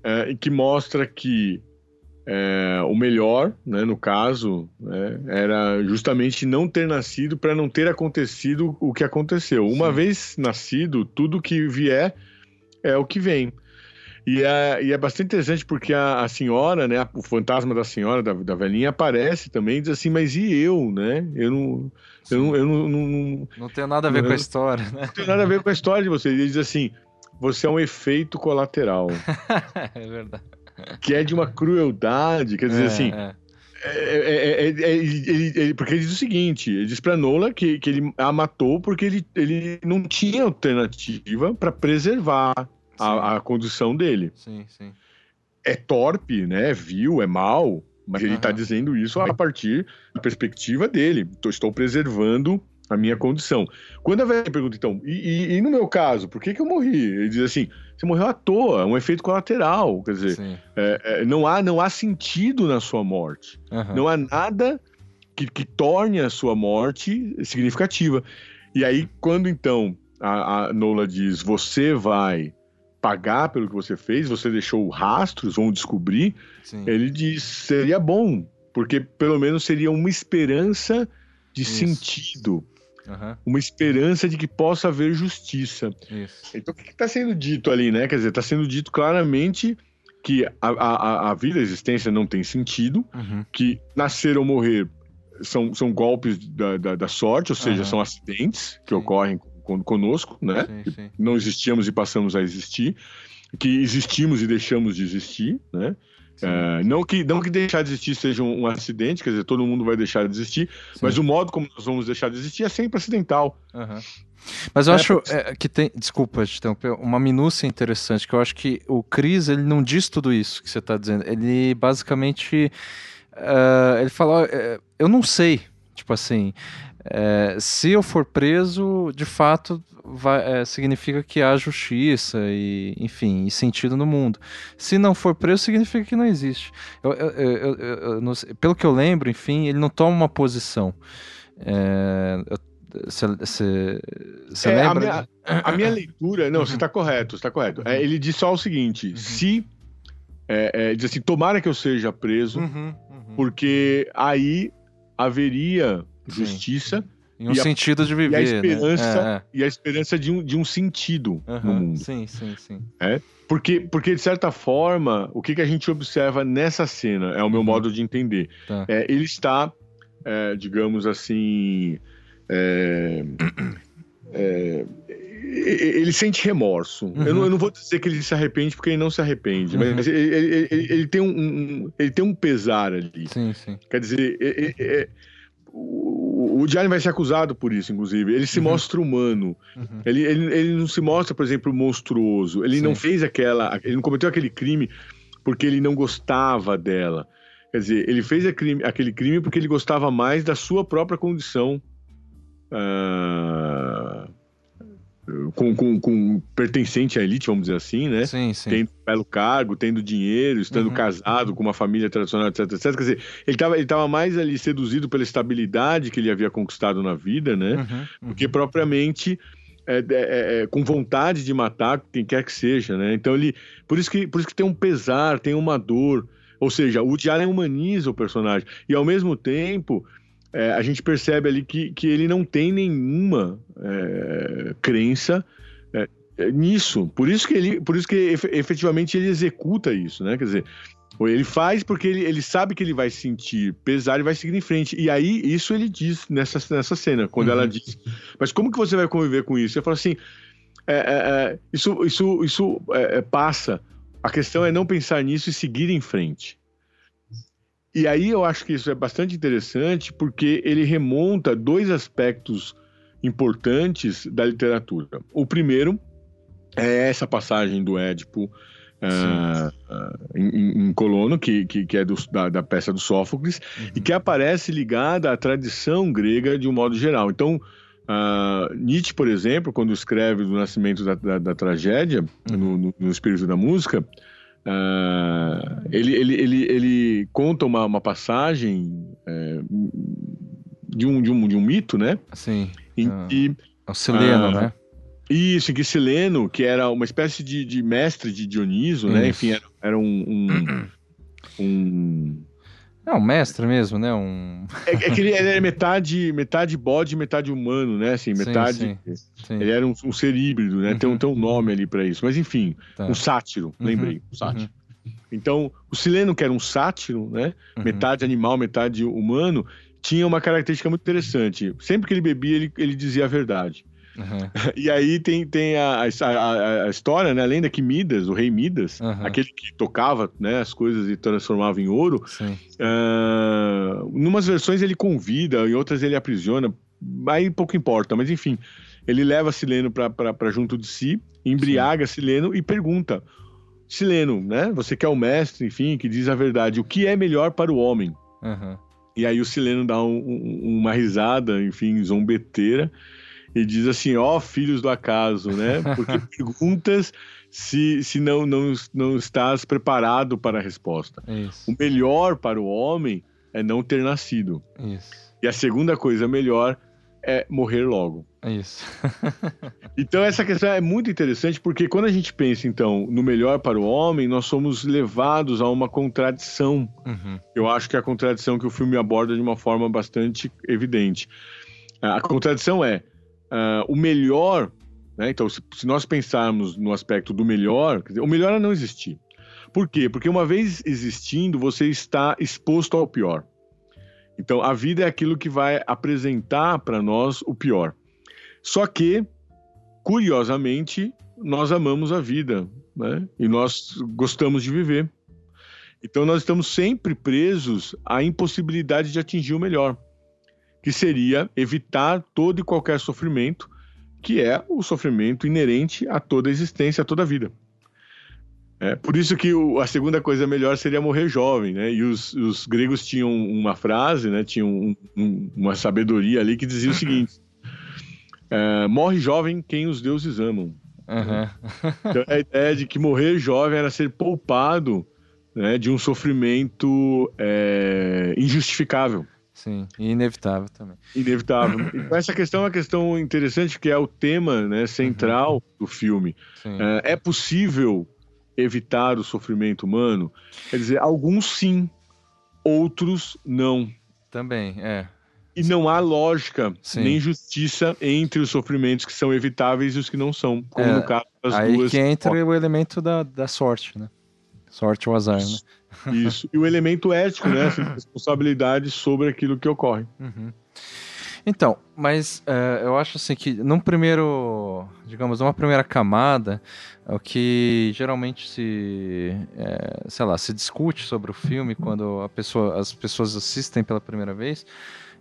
é, e que mostra que é, o melhor, né, no caso, né, era justamente não ter nascido para não ter acontecido o que aconteceu. Sim. Uma vez nascido, tudo que vier é o que vem. E é, e é bastante interessante porque a, a senhora, né, o fantasma da senhora, da, da velhinha, aparece também e diz assim, mas e eu, né? Eu não... Eu não, eu não, não, não tenho nada a ver com a história, né? Não tenho nada a ver com a história de você. Ele diz assim, você é um efeito colateral. é verdade. Que é de uma crueldade, quer dizer é, assim... É. É, é, é, ele, ele, porque ele diz o seguinte: ele diz para Nola que, que ele a matou porque ele, ele não tinha alternativa para preservar a, a, condição dele. Sim, sim. É torpe, né? É vil, é mal, mas uhum. ele está dizendo isso a partir da perspectiva dele. Estou preservando a minha condição. Quando a velha pergunta, então, e, e, e, no meu caso, por que, que eu morri? Ele diz assim: você morreu à toa, é um efeito colateral. Quer dizer, é, é, não, há, não há sentido na sua morte. Uhum. Não há nada que, que torne a sua morte significativa. E aí, quando então a, a Nola diz: você vai pagar pelo que você fez, você deixou rastros, vão descobrir. Sim. Ele diz: seria bom, porque pelo menos seria uma esperança de Isso. sentido. Uhum. Uma esperança de que possa haver justiça. Isso. Então, o que está sendo dito ali, né? Quer dizer, está sendo dito claramente que a, a, a vida, a existência não tem sentido, uhum. que nascer ou morrer são, são golpes da, da, da sorte, ou seja, uhum. são acidentes que Sim. ocorrem conosco, né? Sim, sim. Não existíamos e passamos a existir, que existimos e deixamos de existir, né? É, não, que, não que deixar de existir seja um, um, acidente, quer dizer, todo mundo vai deixar de existir, Sim. mas o modo como nós vamos deixar de existir é sempre acidental. Uhum. Mas eu é, acho é, que tem, desculpa interromper, uma minúcia interessante, que eu acho que o Cris, ele não diz tudo isso que você está dizendo, ele basicamente, uh, ele fala, uh, eu não sei, tipo assim, é, se eu for preso, de fato, vai, é, significa que há justiça e, enfim, e sentido no mundo. Se não for preso, significa que não existe. Eu, eu, eu, não, pelo que eu lembro, enfim, ele não toma uma posição. Você é, lembra? A minha, a minha, leitura, não, você está correto, está correto. É, ele diz só o seguinte: uhum. se é, é, diz assim, tomara que eu seja preso, uhum, uhum. porque aí haveria justiça. Em um sentido a, de viver. E a esperança, né? é, é. E a esperança de um, de um sentido uhum, no mundo. Sim, sim, sim. É? Porque, porque, de certa forma, o que, que a gente observa nessa cena, é o meu uhum. modo de entender. Tá. É, ele está, é, digamos assim. É, é, ele sente remorso. Uhum. Eu, não, eu, não, vou dizer que ele se arrepende, porque ele não se arrepende, uhum. mas ele, ele, ele, ele, tem um, um, ele tem um pesar ali. Sim, sim. Quer dizer, o, o vai ser acusado por isso, inclusive. Ele se uhum. mostra humano. Uhum. Ele, ele, ele não se mostra, por exemplo, monstruoso. Ele Sim. não fez aquela. Ele não cometeu aquele crime porque ele não gostava dela. Quer dizer, ele fez aquele crime porque ele gostava mais da sua própria condição. Uh, com, com, com, pertencente à elite, vamos dizer assim, né? Sim, sim. Tendo belo cargo, tendo dinheiro, estando uhum. casado com uma família tradicional, etc, etc. Quer dizer, ele estava ele tava mais ali seduzido pela estabilidade que ele havia conquistado na vida, né? Uhum, uhum. Do que propriamente é, é, é, é, com vontade de matar quem quer que seja, né? Então ele, por isso que, por isso que tem um pesar, tem uma dor. Ou seja, o Woody Allen humaniza o personagem e ao mesmo tempo é, a gente percebe ali que, que ele não tem nenhuma é, crença é, é, nisso. Por isso que ele, por isso que efetivamente ele executa isso, né? Quer dizer, ele faz porque ele, ele sabe que ele vai sentir pesar e vai seguir em frente. E aí, isso ele diz nessa, nessa cena, quando uhum. ela diz. Mas como que você vai conviver com isso? Eu falo assim: é, é, isso, isso, isso passa. A questão é não pensar nisso e seguir em frente. E aí eu acho que isso é bastante interessante porque ele remonta dois aspectos importantes da literatura. O primeiro é essa passagem do Édipo Uh, uh, em, em, Colono, que, que, que é do, da, da, peça do Sófocles, uhum. e que aparece ligada à tradição grega de um modo geral. Então, uh, Nietzsche, por exemplo, quando escreve do nascimento da, da, da tragédia, uhum. no, no, no, espírito da música, ele, ele, ele, ele conta uma, uma passagem é, de, um, de, um, de um mito, né? Sim. Em que, é o Sileno, né? Isso, em que Sileno, que era uma espécie de, de mestre de Dioniso, né? Enfim, era, era um, um, um... É um mestre mesmo, né? Um... É, é que ele, ele, era metade, metade bode, metade humano, né? Assim, metade. Sim, sim, sim. Ele era um, um, ser híbrido, né? Uhum. Tem, um, tem um nome ali para isso. Mas enfim, tá. um sátiro, uhum. lembrei, um sátiro. Uhum. Então, o Sileno, que era um sátiro, né? Uhum. Metade animal, metade humano, tinha uma característica muito interessante. Sempre que ele bebia, ele, ele dizia a verdade. Uhum. E aí tem, tem a, a, a, história, né? A lenda que Midas, o rei Midas, uhum. aquele que tocava né, as coisas e transformava em ouro, uh, numas versões ele convida, em outras ele aprisiona, aí pouco importa, mas enfim, ele leva Sileno para junto de si, embriaga Sim. Sileno e pergunta: Sileno, né? Você que é o mestre, enfim, que diz a verdade, o que é melhor para o homem? Uhum. E aí o Sileno dá um, um, uma risada, enfim, zombeteira, e diz assim: ó, oh, filhos do acaso, né? Porque perguntas se, se não, não, não estás preparado para a resposta. Isso. O melhor para o homem é não ter nascido. Isso. E a segunda coisa melhor é morrer logo. Isso. então essa questão é muito interessante porque quando a gente pensa então no melhor para o homem, nós somos levados a uma contradição. Uhum. Eu acho que é a contradição que o filme aborda de uma forma bastante evidente. A contradição é uh, o melhor, né? então se, se, nós pensarmos no aspecto do melhor, dizer, o melhor é não existir. Por quê? Porque uma vez existindo, você está exposto ao pior. Então a vida é aquilo que vai apresentar para nós o pior. Só que, curiosamente, nós amamos a vida né? e nós gostamos de viver. Então nós estamos sempre presos à impossibilidade de atingir o melhor que seria evitar todo e qualquer sofrimento, que é o sofrimento inerente a toda a existência, a toda a vida. É, por isso que o, a segunda coisa melhor seria morrer jovem, né? E os, os gregos tinham uma frase, né? Tinham um, um, uma sabedoria ali que dizia o seguinte: é, morre jovem quem os deuses amam. Uhum. Então, a ideia de que morrer jovem era ser poupado né, de um sofrimento é, injustificável. Sim, e inevitável também. Inevitável. Então, essa questão é uma questão interessante, que é o tema né, central uhum. do filme. É, é, possível evitar o sofrimento humano? Quer dizer, alguns sim, outros não. Também, é. E não há lógica sim. nem justiça entre os sofrimentos que são evitáveis e os que não são, como é, no caso das aí duas. Aí que entra o elemento da, da sorte, né? Sorte ou azar, né? Isso. E o elemento ético, né? Essa responsabilidade sobre aquilo que ocorre. Uhum. Então, mas uh, eu acho assim que num primeiro, digamos, numa primeira camada, o que geralmente se, é, sei lá, se discute sobre o filme quando a pessoa, as pessoas assistem pela primeira vez,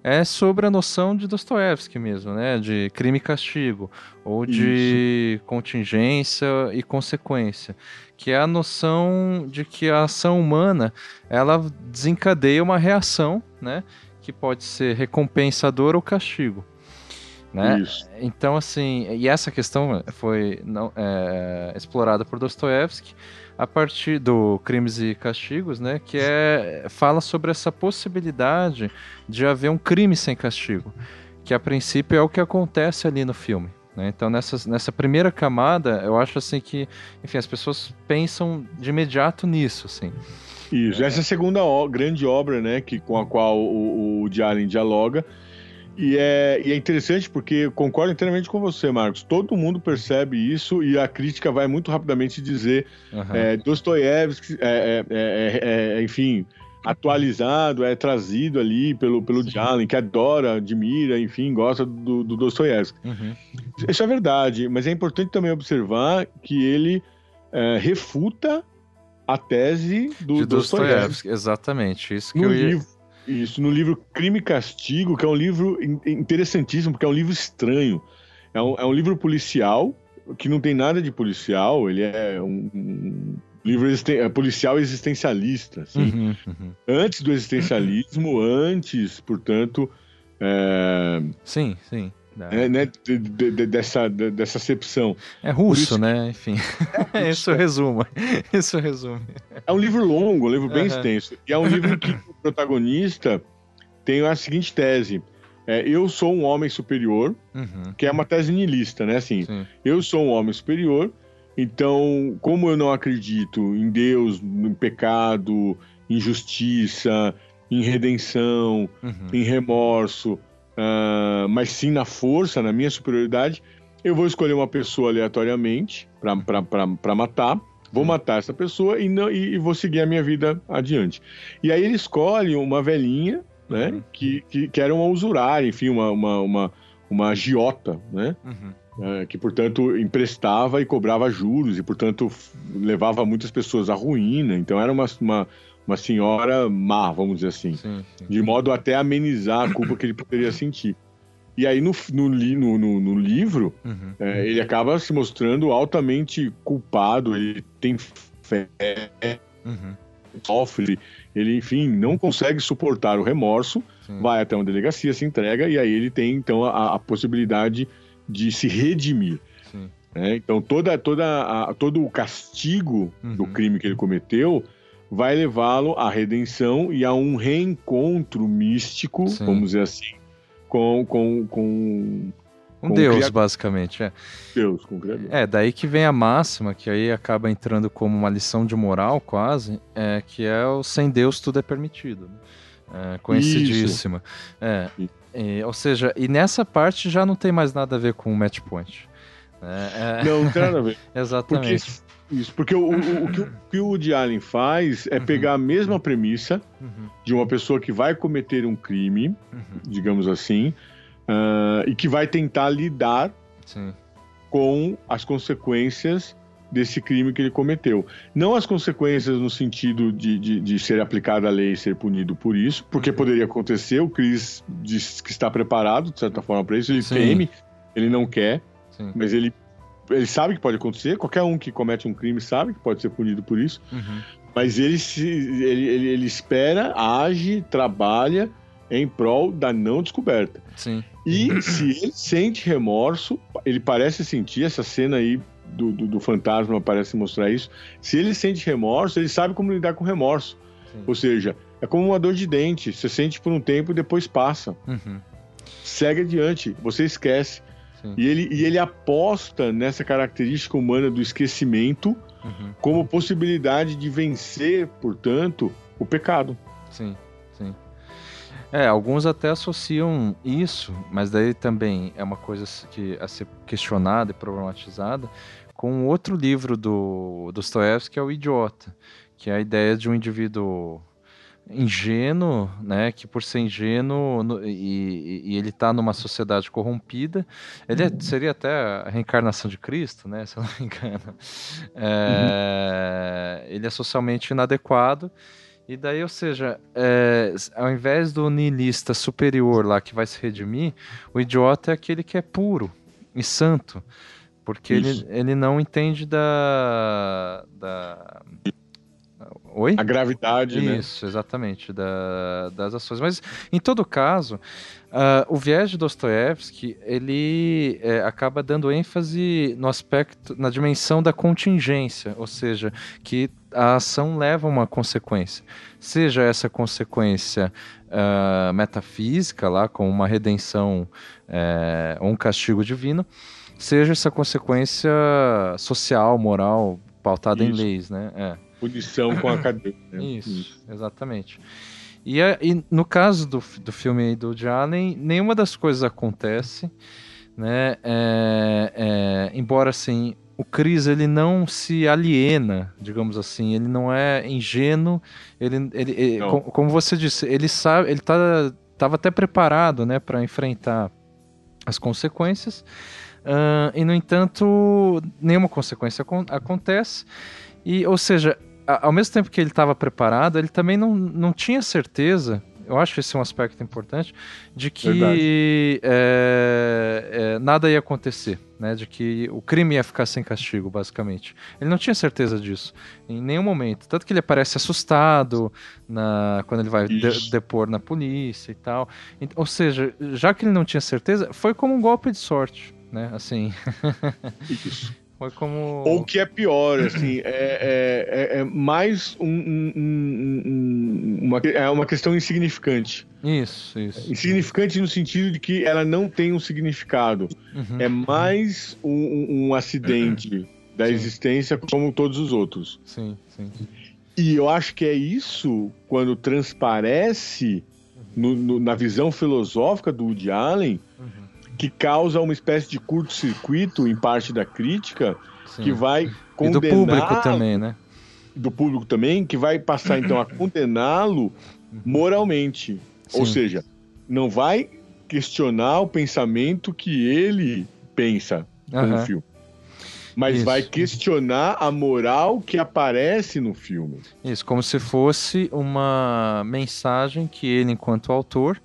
é sobre a noção de Dostoiévski mesmo, né? De crime e castigo, ou de Isso. contingência e consequência, que é a noção de que a ação humana ela desencadeia uma reação, né? Que pode ser recompensador ou castigo. Né? Isso. Então, assim, e essa questão foi não, é, explorada por Dostoiévski a partir do Crimes e Castigos, né, que é fala sobre essa possibilidade de haver um crime sem castigo, que a princípio é o que acontece ali no filme. Né? Então nessa, nessa primeira camada, eu acho assim que, enfim, as pessoas pensam de imediato nisso, assim. Isso, essa é a segunda grande obra, né, que, com a qual o, o Allen dialoga. E é, e é interessante porque concordo inteiramente com você, Marcos. Todo mundo percebe isso e a crítica vai muito rapidamente dizer uhum. é, Dostoiévski, é, é, é, é, enfim, atualizado, é trazido ali pelo, pelo Jalen, que adora, admira, enfim, gosta do, do Dostoiévski. Uhum. Isso é verdade, mas é importante também observar que ele é, refuta a tese do Dostoiévski. Exatamente, isso que no eu ia... livro isso, no livro Crime e Castigo, que é um livro interessantíssimo, porque é um livro estranho. É um, é um livro policial, que não tem nada de policial, ele é um, um livro existen é policial existencialista. Assim. Uhum, uhum. Antes do existencialismo, antes, portanto. É... Sim, sim. É, né, de, de, de, dessa, dessa acepção. É russo, isso... né? Enfim. É isso resume. Isso resume. É um livro longo, um livro bem uhum. extenso. E é um livro que o protagonista tem a seguinte tese. É, eu sou um homem superior, uhum. que é uma tese niilista, né? Assim, Sim. eu sou um homem superior, então, como eu não acredito em Deus, em pecado, em justiça, em redenção, uhum. em remorso, uh, mas sim na força, na minha superioridade, eu vou escolher uma pessoa aleatoriamente para matar, vou matar essa pessoa e, não, e, e, vou seguir a minha vida adiante. E aí ele escolhe uma velhinha, né, uhum. que, que, que, era uma usurária, enfim, uma, uma, uma, uma agiota, né? Uhum. É, que, portanto, emprestava e cobrava juros e, portanto, levava muitas pessoas à ruína. Então, era uma, uma, uma senhora má, vamos dizer assim, sim, sim. de modo até amenizar a culpa que ele poderia sentir. E aí no, no, no, no livro, uhum. é, ele acaba se mostrando altamente culpado, ele tem fé, uhum. sofre, ele, enfim, não consegue suportar o remorso, Sim. vai até uma delegacia, se entrega, e aí ele tem, então, a, a possibilidade de se redimir. É, então, toda, toda a, todo o castigo uhum. do crime que ele cometeu vai levá-lo à redenção e a um reencontro místico, Sim. vamos dizer assim, com. com, com um Deus, basicamente. É. Deus, com Criador. É, daí que vem a máxima, que aí acaba entrando como uma lição de moral, quase, é, que é o sem Deus tudo é permitido. Né? É, conhecidíssima. É, e, ou seja, e nessa parte já não tem mais nada a ver com o match point. É, é... Não, não tem nada a ver. Exatamente. Porque isso, porque o, o, o, que, o que o Woody Allen faz é uhum. pegar a mesma premissa uhum. de uma pessoa que vai cometer um crime, uhum. digamos assim, uh, e que vai tentar lidar Sim. com as consequências desse crime que ele cometeu. Não as consequências no sentido de, de, de ser aplicada a lei e ser punido por isso, porque uhum. poderia acontecer, o Chris diz que está preparado, de certa forma, para isso, ele Sim. teme, ele não quer, Sim. mas ele ele sabe que pode acontecer, qualquer um que comete um crime sabe que pode ser punido por isso, uhum. mas ele, se, ele, ele, ele, espera, age, trabalha em prol da não descoberta. Sim. E se ele sente remorso, ele parece sentir essa cena aí do, do, do, fantasma parece mostrar isso. Se ele sente remorso, ele sabe como lidar com remorso. Sim. Ou seja, é como uma dor de dente. Você sente por um tempo e depois passa. Uhum. Segue adiante, você esquece. E ele, e ele aposta nessa característica humana do esquecimento uhum. como possibilidade de vencer, portanto, o pecado. Sim, sim. É, alguns até associam isso, mas daí também é uma coisa que a ser questionada e problematizada com outro livro do Dostoiévski, que é o Idiota, que é a ideia de um indivíduo ingênuo, né, que por ser ingênuo no, e, e, ele está numa sociedade corrompida, ele é, seria até a reencarnação de Cristo, né, se eu não me engano. É, uhum. Ele é socialmente inadequado e daí, ou seja, é, ao invés do niilista superior lá que vai se redimir, o idiota é aquele que é puro e santo, porque ele, ele não entende da, da Oi? A gravidade, Isso, né? Isso, exatamente, da, das ações. Mas, em todo caso, uh, o viés de Dostoiévski, ele é, acaba dando ênfase no aspecto, na dimensão da contingência, ou seja, que a ação leva a uma consequência. Seja essa consequência uh, metafísica, lá, com uma redenção uh, ou um castigo divino, seja essa consequência social, moral, pautada Isso. em leis, né? É. punição com a cadeia. Né? Isso, exatamente. E, e, no caso do, do filme do Jalen, nenhuma das coisas acontece, né? É, é, embora assim, o Chris ele não se aliena, digamos assim, ele não é ingênuo, ele, ele, ele como, como, você disse, ele sabe, ele tá, tava até preparado, né, para enfrentar as consequências. Uh, e no entanto, nenhuma consequência acontece. E, ou seja, ao mesmo tempo que ele estava preparado, ele também não, não tinha certeza. Eu acho esse é um aspecto importante de que é, é, nada ia acontecer, né? De que o crime ia ficar sem castigo, basicamente. Ele não tinha certeza disso em nenhum momento, tanto que ele aparece assustado na quando ele vai de, depor na polícia e tal. Ou seja, já que ele não tinha certeza, foi como um golpe de sorte, né? Assim. Isso. Foi como. Ou que é pior, assim, é, é, é mais um, um, um, uma, é uma questão insignificante. Isso, isso. Insignificante no sentido de que ela não tem um significado. Uhum. É mais um, um acidente da sim. existência como todos os outros. Sim, sim. E eu acho que é isso quando transparece no, no, na visão filosófica do Woody Allen. Uhum que causa uma espécie de curto-circuito em parte da crítica, Sim. que vai condenar... E do público também, né? Do público também, que vai passar então a condená-lo moralmente. Sim. Ou seja, não vai questionar o pensamento que ele pensa no filme. Mas Isso. vai questionar a moral que aparece no filme. Isso, como se fosse uma mensagem que ele, enquanto autor,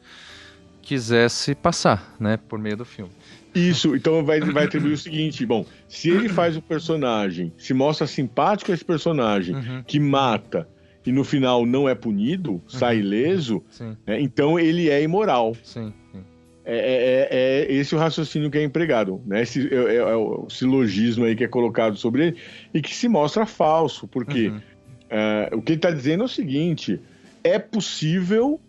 quisesse passar, né, por meio do filme. Isso, então vai, vai atribuir o seguinte: bom, se ele faz o personagem, se mostra simpático a esse personagem uhum. que mata e no final não é punido, uhum. sai ileso, né, então ele é imoral. Sim, sim. É, é, é, é, esse o raciocínio que é empregado, né? Esse é, é, é, o silogismo aí que é colocado sobre ele e que se mostra falso, porque uhum. É, o que ele está dizendo é o seguinte: é possível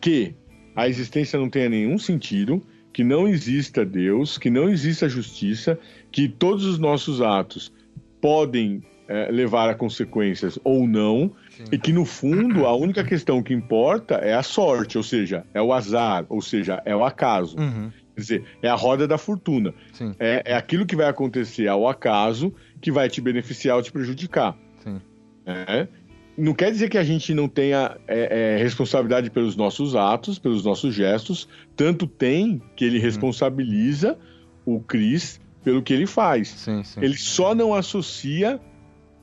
que a existência não tenha nenhum sentido, que não exista Deus, que não exista justiça, que todos os nossos atos podem é, levar a consequências ou não, Sim. e que no fundo a única questão que importa é a sorte, ou seja, é o azar, ou seja, é o acaso. Uhum. Quer dizer, é a roda da fortuna. É, é aquilo que vai acontecer ao acaso que vai te beneficiar ou te prejudicar. Sim. É? Não quer dizer que a gente não tenha é, é, responsabilidade pelos nossos atos, pelos nossos gestos. Tanto tem que ele uhum. responsabiliza o Chris pelo que ele faz. Sim, sim. Ele só não associa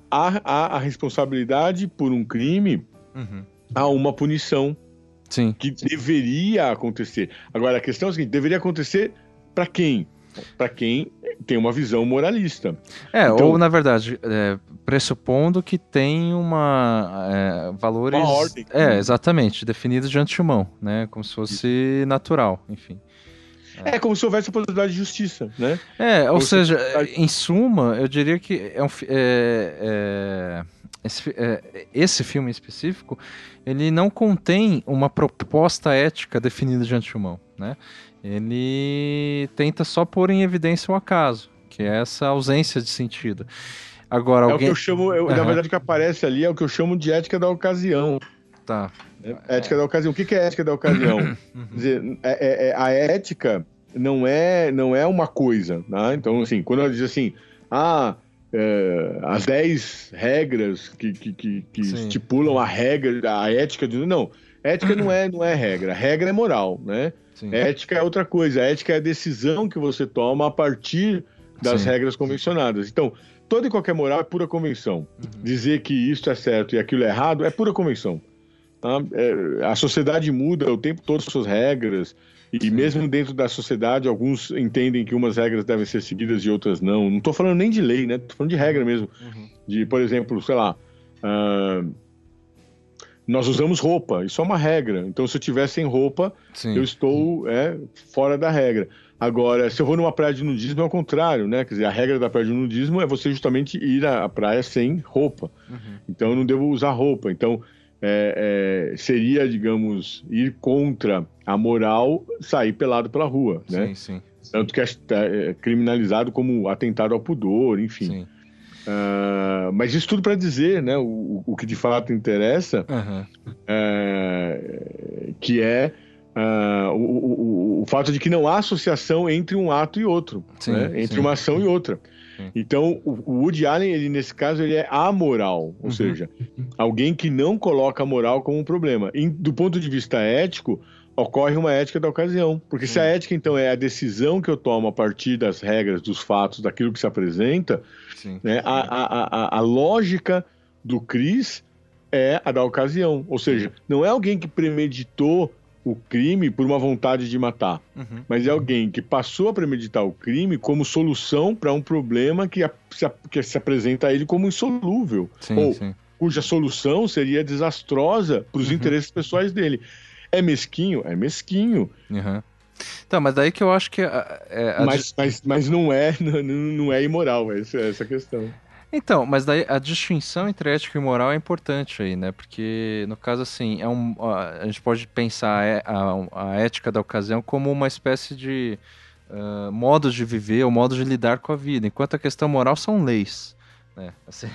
a, a, a responsabilidade por um crime uhum. a uma punição sim. que deveria acontecer. Agora, a questão é a seguinte: deveria acontecer para quem? Para quem tem uma visão moralista. É, então, ou na verdade, é, pressupondo que tem uma é, valores. Uma ordem. É, exatamente, definidos de antemão, né? Como se fosse Isso. natural, enfim. É. é. como se houvesse a possibilidade de justiça, né? É, ou, seja, em suma, eu diria que é um, é, é, esse, é, esse filme específico, ele não contém uma proposta ética definida de antemão, né? Ele tenta só pôr em evidência o acaso, que é essa ausência de sentido. Agora, é alguém... o que eu chamo, eu, uhum. na verdade, o que aparece ali é o que eu chamo de ética da ocasião. Tá. É, ética da ocasião. O que é ética da ocasião? Uhum. Quer dizer, é, é, é, a ética não é, não é uma coisa, né? Então, assim, quando ela diz assim, ah, é, as 10 regras que, que, que, que estipulam a regra, a ética de. Não, ética não é, não é regra, regra é moral, né? Sim. Ética é outra coisa. A ética é a decisão que você toma a partir das Sim. regras convencionadas. Então, toda e qualquer moral é pura convenção. Uhum. Dizer que isso é certo e aquilo é errado é pura convenção. Tá? É, a sociedade muda o tempo todo suas regras. E Sim. mesmo dentro da sociedade, alguns entendem que umas regras devem ser seguidas e outras não. Não estou falando nem de lei, né? Estou falando de regra mesmo. Uhum. De, por exemplo, sei lá. Uh, nós usamos roupa, isso é uma regra. Então, se eu tiver sem roupa, Sim. eu estou é, fora da regra. Agora, se eu vou numa praia de nudismo, é o contrário, né? Quer dizer, a regra da praia de nudismo é você justamente ir à praia sem roupa. Uhum. Então, eu não devo usar roupa. Então, é, é, seria, digamos, ir contra a moral sair pelado pela rua, né? Sim, sim. Tanto que é, é criminalizado como atentado ao pudor, enfim. Sim. Uh, mas isso tudo para dizer, né, o, o que de fato interessa, uhum. uh, que é uh, o, o, o, fato de que não há associação entre um ato e outro, sim, né, entre sim. uma ação e outra. Sim. Então, o, Woody Allen, ele, nesse caso, ele é amoral, ou uhum. seja, alguém que não coloca a moral como um problema. E, do ponto de vista ético, ocorre uma ética da ocasião. Porque se a ética, então, é a decisão que eu tomo a partir das regras, dos fatos, daquilo que se apresenta, né, a, a, a, a, lógica do Cris é a da ocasião. Ou seja, não é alguém que premeditou o crime por uma vontade de matar, uhum. mas é alguém que passou a premeditar o crime como solução para um problema que, se, que se apresenta a ele como insolúvel. Sim, ou sim. cuja solução seria desastrosa para os uhum. interesses pessoais dele. É mesquinho? É mesquinho. Uhum. Então, mas daí que eu acho que. A, é, a mas, mas, mas não é não, não é imoral, essa, essa questão. Então, mas daí a distinção entre ética e moral é importante aí, né? Porque, no caso, assim, é um, a gente pode pensar a, a, a ética da ocasião como uma espécie de uh, modo de viver ou modo de lidar com a vida, enquanto a questão moral são leis. Né? Assim,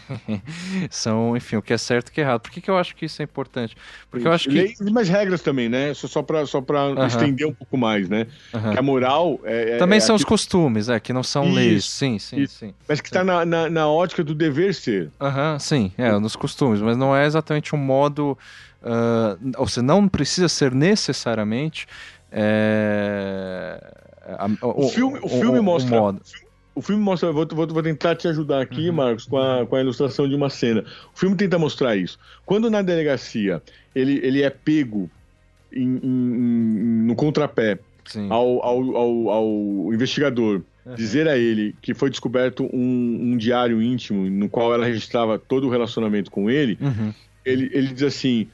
são, enfim, o que é certo e o que é errado. Por que, que eu acho que isso é importante? Porque eu acho que. Leis, mas regras também, né? Só, só para só pra uh -huh. estender um pouco mais, né? Uh -huh. Que a moral. É, é também é são os costumes, é, que não são isso, leis. Sim, sim, isso. sim. Mas que está na, na, na, ótica do dever ser. Aham, uh -huh, sim, é, nos costumes, mas não é exatamente um modo. Uh, ou seja, não precisa ser necessariamente. É, a, o, o, filme, o filme o, mostra. modo. O filme o filme mostra, vou, vou, vou tentar te ajudar aqui, uhum. Marcos, com a, com a ilustração de uma cena. O filme tenta mostrar isso. Quando na delegacia ele, ele é pego em, em, no contrapé ao, ao, ao, ao, investigador uhum. dizer a ele que foi descoberto um, um, diário íntimo no qual ela registrava todo o relacionamento com ele, uhum. ele, ele diz assim: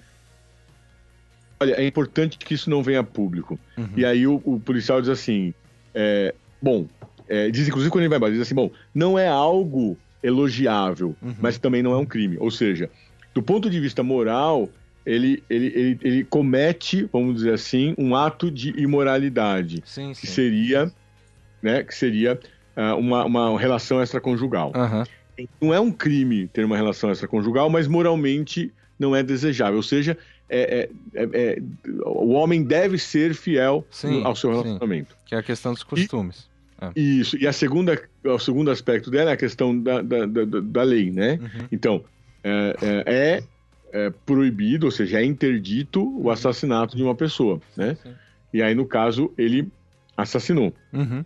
Olha, é importante que isso não venha a público. Uhum. E aí o, o policial diz assim: é, Bom, é, diz, inclusive, quando ele vai embora, diz assim: bom, não é algo elogiável, uhum. mas também não é um crime. Ou seja, do ponto de vista moral, ele, ele, ele, ele comete, vamos dizer assim, um ato de imoralidade. Sim, sim. Que seria, né, que seria uh, uma, uma relação extraconjugal. Uhum. Não é um crime ter uma relação extraconjugal, mas moralmente não é desejável. Ou seja, é, é, é, é o homem deve ser fiel sim, ao seu relacionamento. Sim. Que é a questão dos costumes. É. Isso. E a segunda, o segundo aspecto dela é a questão da, da, da, da lei, né? Uhum. Então, é, é, é, proibido, ou seja, é interdito o uhum. assassinato de uma pessoa, né? Sim. E aí, no caso, ele assassinou. Uhum.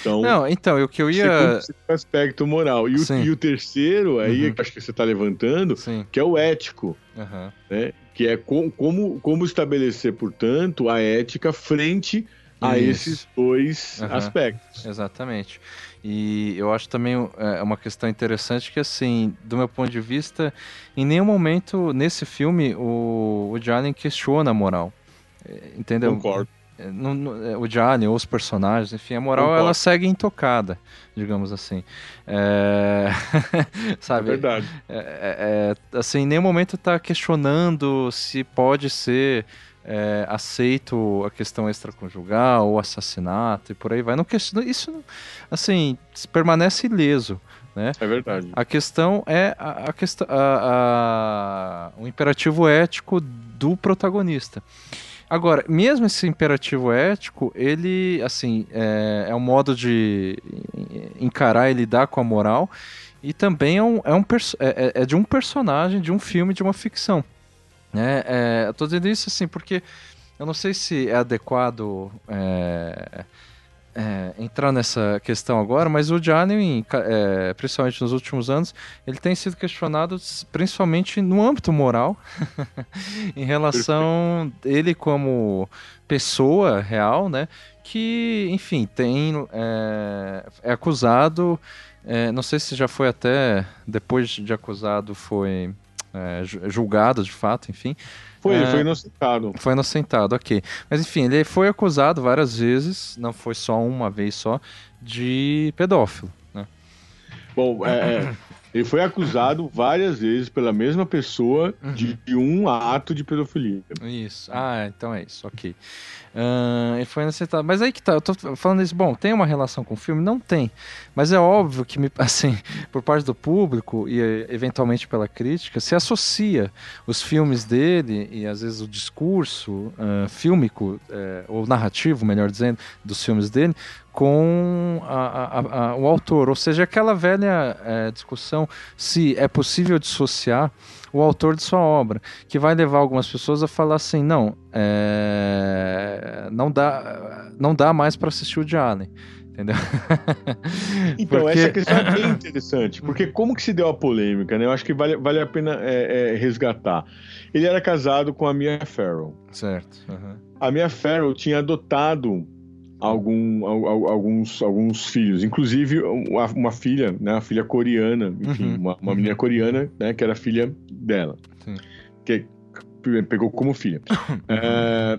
Então, Não, então, o que eu ia. Aspecto moral. E o, e o terceiro, aí, uhum. que acho que você está levantando, Sim. que é o ético. Uhum. Né? Que é com, como, como estabelecer, portanto, a ética frente a Isso. esses dois uhum. aspectos. Exatamente. E eu acho também é uma questão interessante que, assim, do meu ponto de vista, em nenhum momento nesse filme o, o Allen questiona a moral. É, entendeu? Concordo. É, no, no, o Johnny ou os personagens, enfim, a moral Concordo. ela segue intocada, digamos assim. É... Sabe? É verdade. É, é, é, assim, em nenhum momento está questionando se pode ser é, aceito a questão extraconjugal ou assassinato e por aí vai. Não questiona, isso, assim, permanece ileso. Né? É verdade. A questão é a, a questão, a, a, o imperativo ético do protagonista. Agora, mesmo esse imperativo ético, ele, assim, é, é um modo de encarar e lidar com a moral e também é, um, é, um, é, é de um personagem, de um filme, de uma ficção. Né? É, eu tô dizendo isso assim porque eu não sei se é adequado é, é, entrar nessa questão agora, mas o Johnny, é, principalmente nos últimos anos, ele tem sido questionado principalmente no âmbito moral, em relação ele como pessoa real, né? Que, enfim, tem é, é acusado, é, não sei se já foi até depois de acusado foi é, julgado de fato, enfim. Foi, é, foi inocentado. Foi inocentado, ok. Mas enfim, ele foi acusado várias vezes, não foi só uma vez só, de pedófilo. Né? Bom, é, é Ele foi acusado várias vezes pela mesma pessoa Uhum. de um ato de pedofilia. Isso. Ah, então é isso, ok. Ah, e foi inaceitável. Mas aí que tá, eu tô falando isso, bom, tem uma relação com o filme? Não tem. Mas é óbvio que, me, assim, por parte do público e eventualmente pela crítica, se associa os filmes dele e às vezes o discurso ah, fílmico, eh, ou narrativo, melhor dizendo, dos filmes dele, com a- a- a- o autor. Ou seja, aquela velha eh, discussão se é possível dissociar o autor de sua obra, que vai levar algumas pessoas a falar assim, não, é, não dá, não dá mais para assistir o de Allen, entendeu? Então, Porque- essa questão é bem interessante, porque como que se deu a polêmica, né? Eu acho que vale, vale a pena é, é, resgatar. Ele era casado com a Mia Farrow. certo. aham. A Mia Farrow tinha adotado algum, al- al- alguns, alguns filhos, inclusive uma, uma filha, né? Uma filha coreana, enfim, Uhum, uma, uma uhum. menina coreana, né? Que era filha dela. Sim. Que pegou como filha. É,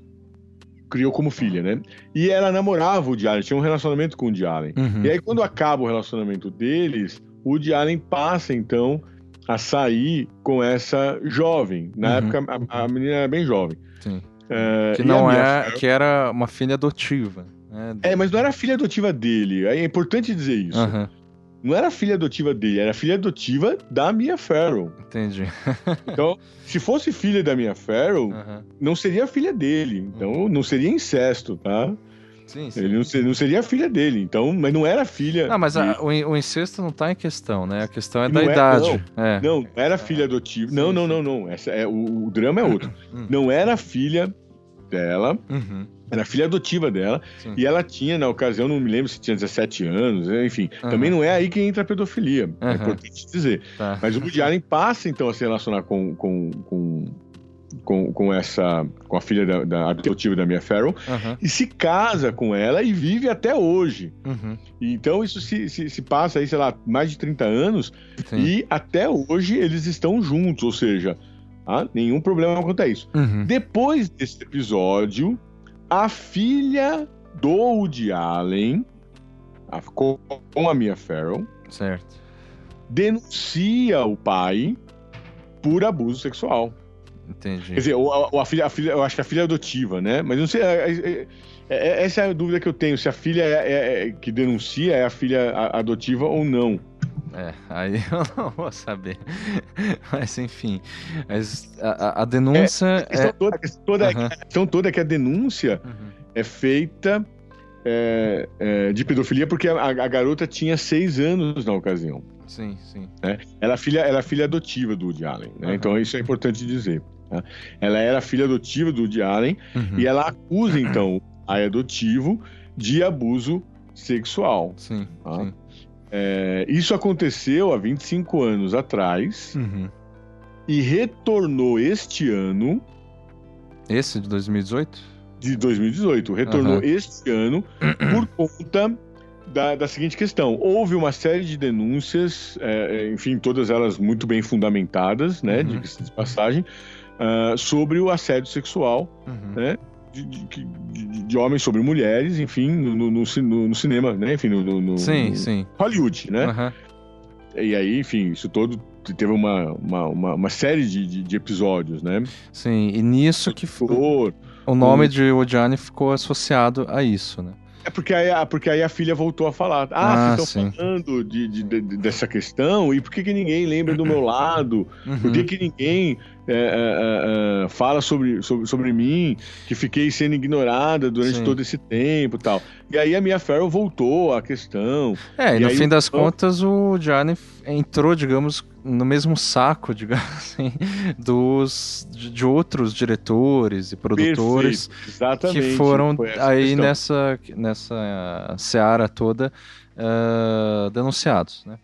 criou como filha, né? E ela namorava o Woody Allen, tinha um relacionamento com o Woody Allen. Uhum. E aí, quando acaba o relacionamento deles, o Woody Allen passa, então, a sair com essa jovem. Na Uhum. época, a, a menina era bem jovem. Sim. É, Que não é, Farrow- que era uma filha adotiva. Né? É, mas não era filha adotiva dele. É importante dizer isso. Aham, Não era filha adotiva dele, era filha adotiva da Mia Farrow. entendi. Então, se fosse filha da Mia Farrow, Aham. não seria filha dele. Então, não seria incesto, tá? Sim, sim. Ele não, ser- não seria filha dele. Então, mas não era filha. Não, mas de- a- o, o incesto não tá em questão, né? A questão é Não da é, idade. É. Não, não era filha adotiva. Sim, não, não, não, não. Essa é, o, o drama é outro. Hum. Não era filha dela, Uhum, era filha adotiva dela. sim. E ela tinha, na ocasião, não me lembro se tinha 17 anos, enfim. Aham. Também não é aí que entra a pedofilia. É Aham. importante dizer. Tá. Mas o Woody Allen passa, então, a se relacionar com, com, com, com, com essa. com a filha da, da adotiva da Mia Farrow Aham, e se casa com ela e vive até hoje. uhum, Então isso se, se, se passa aí, sei lá, mais de 30 anos sim. e até hoje eles estão juntos, ou seja, ah, nenhum problema quanto a isso. Uhum, Depois desse episódio, a filha do Woody Allen, a- com a Mia Farrow, certo. denuncia o pai por abuso sexual. Entendi. Quer dizer, ou a, a filha, a filha, eu acho que a filha é adotiva, né? Mas não sei. é- é- é- essa é a dúvida que eu tenho: se a filha é- é- é- que denuncia é a filha adotiva ou não. É, aí eu não vou saber. Mas enfim. Mas a, a- denúncia A questão, é. toda, a questão toda é que- Aham. a questão toda é que a denúncia Uhum, é feita é, é, de pedofilia porque a, a garota tinha seis anos na ocasião. Sim, sim. Ela é filha, ela é filha adotiva do Woody Allen, né? Aham. Então isso é importante dizer. tá? Ela era filha adotiva do Woody Allen Uhum, e ela acusa, então, o pai adotivo de abuso sexual. Sim, Ah. sim. É, isso aconteceu há 25 anos atrás Uhum. e retornou este ano Esse de 2018? de 2018. Retornou Aham. este ano por conta da, da seguinte questão. Houve uma série de denúncias, é, enfim, todas elas muito bem fundamentadas, né, Uhum. de passagem, ah, sobre o assédio sexual Uhum. né? De, de- de- homens sobre mulheres, enfim, no, no- no no- cinema, né? Enfim, no, Sim, sim. Hollywood, né? Aham. E aí, enfim, isso todo teve uma, uma, uma, uma série de, de, episódios, né? Sim, e nisso que f- Doutor, o nome de Odiane ficou associado a isso, né? É porque aí, a- porque aí a filha voltou a falar. Ah, Ah, vocês estão falando de, de- de- dessa questão, e por que, que ninguém lembra do meu lado? Por Uhum. que, que ninguém é, é, é, é, fala sobre, sobre, sobre mim, que fiquei sendo ignorada durante Sim. todo esse tempo e tal? E aí a Mia Farrow voltou à questão. É, e, no aí, fim das então- contas o Johnny entrou, digamos, no mesmo saco, digamos assim, dos de, outros diretores e produtores Perfeito, que foram aí questão. nessa nessa seara toda ah, denunciados, né?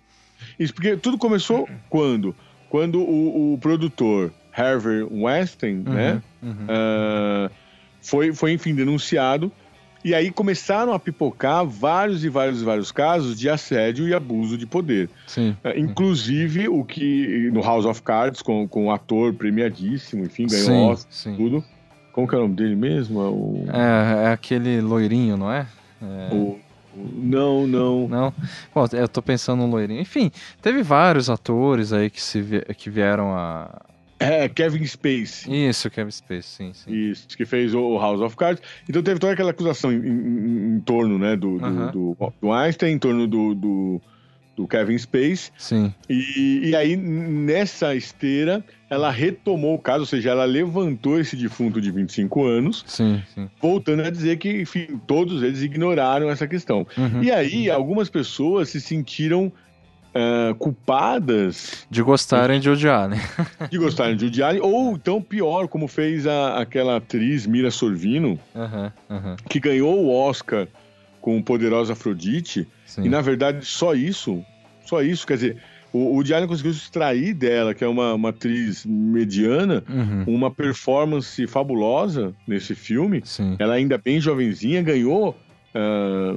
Isso, porque tudo começou quando? Quando o, o produtor Harvey Weinstein, né? Uhum. ah, foi, foi, enfim, denunciado. E aí começaram a pipocar vários e vários e vários casos de assédio e abuso de poder. Sim. Ah, inclusive o que no House of Cards, com, com um ator premiadíssimo, enfim, ganhou Sim, Oscar sim. tudo. Como que é o nome dele mesmo? É O, É, é aquele loirinho, não é? É, o- Não, não. Não? Bom, eu tô pensando no loirinho. Enfim, teve vários atores aí que, se que vieram a. É, Kevin Space. Isso, Kevin Space, sim, sim. Isso, que fez o House of Cards. Então teve toda aquela acusação em, em- em torno né, do, do, Aham. do, do Einstein, em torno do, do, do Kevin Space. Sim, E, e aí, nessa esteira, ela retomou o caso, ou seja, ela levantou esse defunto de 25 anos, sim, sim. voltando a dizer que, enfim, todos eles ignoraram essa questão. Uhum. E aí, algumas pessoas se sentiram ah, culpadas De gostarem de odiar, né? de gostarem de Allen, ou então pior, como fez a- aquela atriz Mira Sorvino, que ganhou o Oscar com Poderosa Afrodite, Sim. e na verdade só isso, só isso, quer dizer, o o Allen conseguiu extrair dela, que é uma, uma atriz mediana, Uhum. uma performance fabulosa nesse filme. Sim. Ela ainda bem jovenzinha, ganhou ah,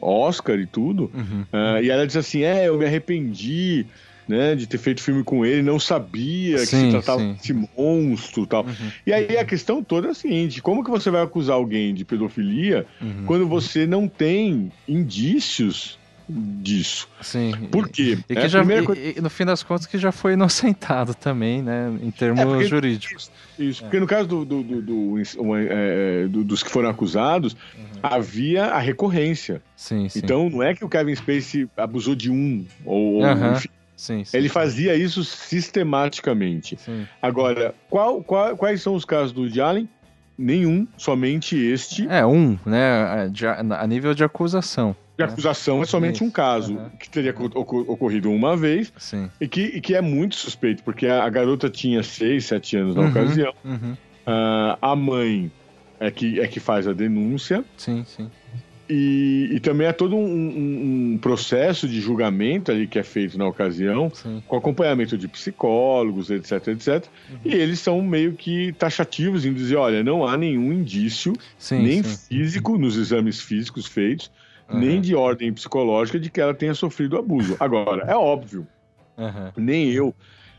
Oscar e tudo. Uhum. Ah, e ela diz assim: É, eu me arrependi né, de ter feito filme com ele, não sabia que Sim, se tratava sim. desse monstro e tal. Uhum. E aí a questão toda é a seguinte: como que você vai acusar alguém de pedofilia Uhum. quando você não tem indícios disso? Sim. Por quê? E É já, e- coisa- e no fim das contas, que já foi inocentado também, né? Em termos É, porque- jurídicos. Isso, porque no caso do, do- do- do- é, é, do- dos que foram acusados, havia a recorrência. Sim, sim. Então não é que o Kevin Spacey abusou de um, ou, Aham. enfim, sim, sim. ele fazia isso sistematicamente. Sim. Agora, qual- qual- quais são os casos do Allen? Nenhum, somente este. É, um, né? a nível de acusação. De né? acusação é somente um caso aham. que teria oco- oco- ocorrido uma vez Sim. e que, e que é muito suspeito, porque a, a garota tinha 6, 7 anos na Uhum. ocasião. Uhum. Ah, a mãe é que, é que faz a denúncia. Sim, sim. E, e também há todo um, um- um processo de julgamento ali que é feito na ocasião, Sim. com acompanhamento de psicólogos, etc, etc. E eles são meio que taxativos em dizer, olha, não há nenhum indício, Sim, nem sim. físico, nos exames físicos feitos, Aham. nem de ordem psicológica de que ela tenha sofrido abuso. Agora, é óbvio, Aham. nem eu,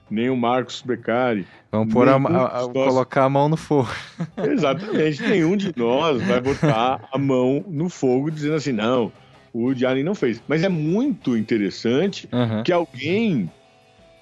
nem o Marcos Beccari, Vamos pôr a, a- a- nossos- colocar a mão no fogo. exatamente, nenhum de nós vai botar a mão no fogo dizendo assim, não, o Allen não fez. Mas é muito interessante Aham. que alguém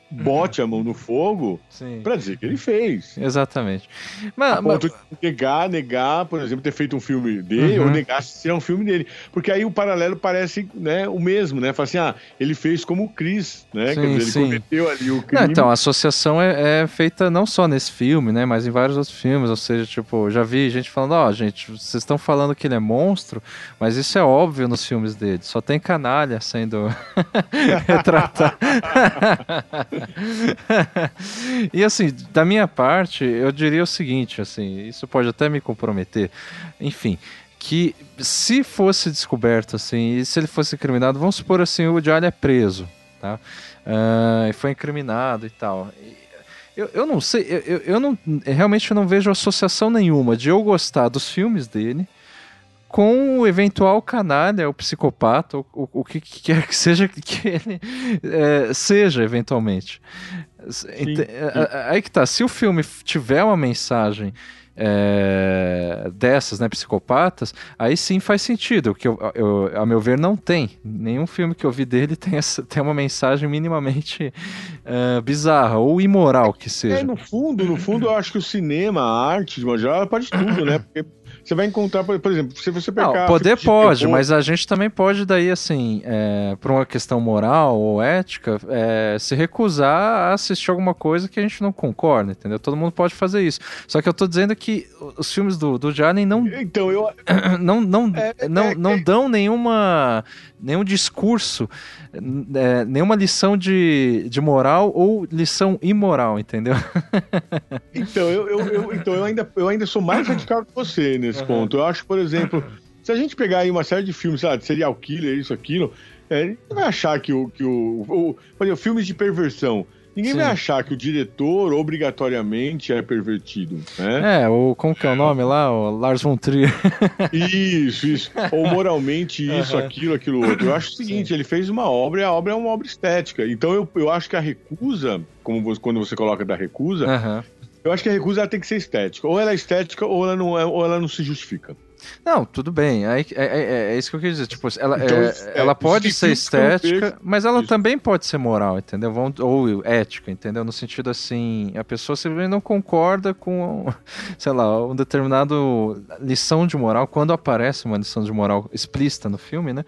bote a mão no fogo para dizer que ele fez. Exatamente. Mas, mas- de negar, negar, por exemplo, ter feito um filme dele, Uhum. ou negar se é um filme dele. Porque aí o paralelo parece né, o mesmo, né? Fala assim, ah, ele fez como o Chris, né? Sim, Quer dizer, ele sim. cometeu ali o crime. Não, então, a associação é, é feita não só nesse filme, né, mas em vários outros filmes, ou seja, tipo, já vi gente falando, ó, gente, vocês estão falando que ele é monstro, mas isso é óbvio nos filmes dele, só tem canalha sendo retratado. e assim, da minha parte, eu diria o seguinte, assim, isso pode até me comprometer, enfim, que se fosse descoberto, assim, e se ele fosse incriminado, vamos supor assim, o Allen é preso, tá? E foi incriminado e tal. Eu, eu não sei, eu, eu, eu não, realmente não vejo associação nenhuma de eu gostar dos filmes dele com o eventual canalha, o psicopata, o, o, o que quer que seja que ele é, seja eventualmente. Ent- a- a- Aí que tá, se o filme tiver uma mensagem é, dessas, né, psicopatas, aí sim faz sentido, que eu, eu- a meu ver não tem. Nenhum filme que eu vi dele tem, essa, tem uma mensagem minimamente é, bizarra ou imoral que É, seja. no fundo, no fundo, eu acho que o cinema, a arte, de uma geral, ela pode tudo, né? Porque você vai encontrar, por por exemplo, se você pegar. Não, poder de pode, terror- mas a gente também pode daí, assim, é, por uma questão moral ou ética, é, se recusar a assistir alguma coisa que a gente não concorda, entendeu? Todo mundo pode fazer isso. Só que eu tô dizendo que os filmes do, do Jarden não, Então, eu, não, não, É, não, é, não dão nenhuma, nenhum discurso, é, nenhuma lição de, de moral ou lição imoral, entendeu? Então, eu, eu, eu- então eu, ainda, eu ainda sou mais radical que você Uhum. ponto. Eu acho, por exemplo, se a gente pegar aí uma série de filmes, sei lá, de serial killer, isso, aquilo, é, ninguém vai achar que o. Que o, o por exemplo, filmes de perversão. Ninguém Sim. vai achar que o diretor obrigatoriamente é pervertido, né? É, o, como que é o nome lá? O Lars von Trier. Isso, isso. Ou moralmente isso, Aham. aquilo, aquilo outro. Eu acho o seguinte, ele fez uma obra e a obra é uma obra estética. Então eu, eu acho que a recusa, como você- quando você coloca da recusa, Aham. Eu acho que a recusa tem que ser estética. Ou ela é estética ou ela não, é, ou ela não se justifica. Não, tudo bem. É, é, é, é, isso que eu quis dizer. Tipo, ela, então, é, é ela pode ser estética, mas ela isso. também pode ser moral, entendeu? Ou ética, entendeu? No sentido assim, a pessoa simplesmente não concorda com, sei lá, um determinado lição de moral, quando aparece uma lição de moral explícita no filme, né?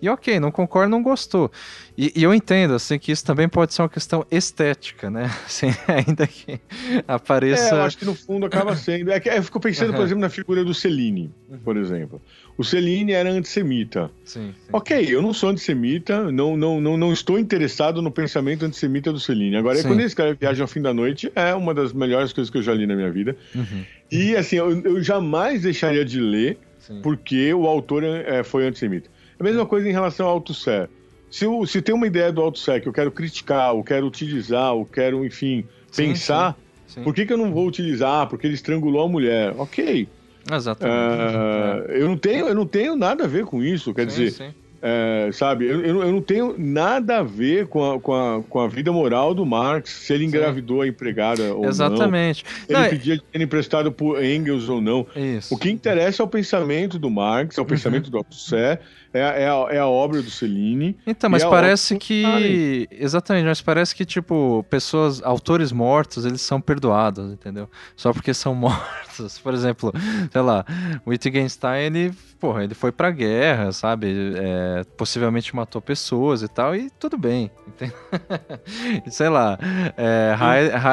E ok, não concorda, não gostou. E, e, eu entendo, assim, que isso também pode ser uma questão estética, né? Assim, ainda que apareça... É, eu acho que no fundo acaba sendo... É que eu fico pensando, uhum. por exemplo, na figura do Celine, uhum. por exemplo. O Celine era antissemita. Sim, sim. Ok, eu não sou antissemita, não, não, não, não estou interessado no pensamento antissemita do Celine. Agora, sim. quando esse cara viaja ao fim da noite, é uma das melhores coisas que eu já li na minha vida. Uhum. E, assim, eu, eu, jamais deixaria de ler porque o autor é, foi antissemita. A mesma coisa em relação ao Sé se, eu, se tem uma ideia do AutoSec, eu quero criticar, eu quero utilizar, eu quero, enfim, sim, pensar, sim, sim. por que, que eu não vou utilizar? Porque ele estrangulou a mulher. Ok. Exatamente. Uh, eu, não tenho, eu não tenho nada a ver com isso. Quer dizer, é, sabe, eu, eu, não tenho nada a ver com a, com, a, com a vida moral do Marx, se ele engravidou Sim. a empregada ou Exatamente. não. Ele não, pedia dinheiro emprestado por Engels ou não. Isso. O que interessa é o pensamento do Marx, é o uhum. pensamento do Althusser, é, é, a, é a obra do Cellini. Então, mas parece que. Exatamente, mas parece que, tipo, pessoas, autores mortos, eles são perdoados, entendeu? Só porque são mortos. Por exemplo, sei lá, o Wittgenstein, ele, porra, ele foi pra guerra, sabe? É, possivelmente matou pessoas e tal, e tudo bem. sei lá, é,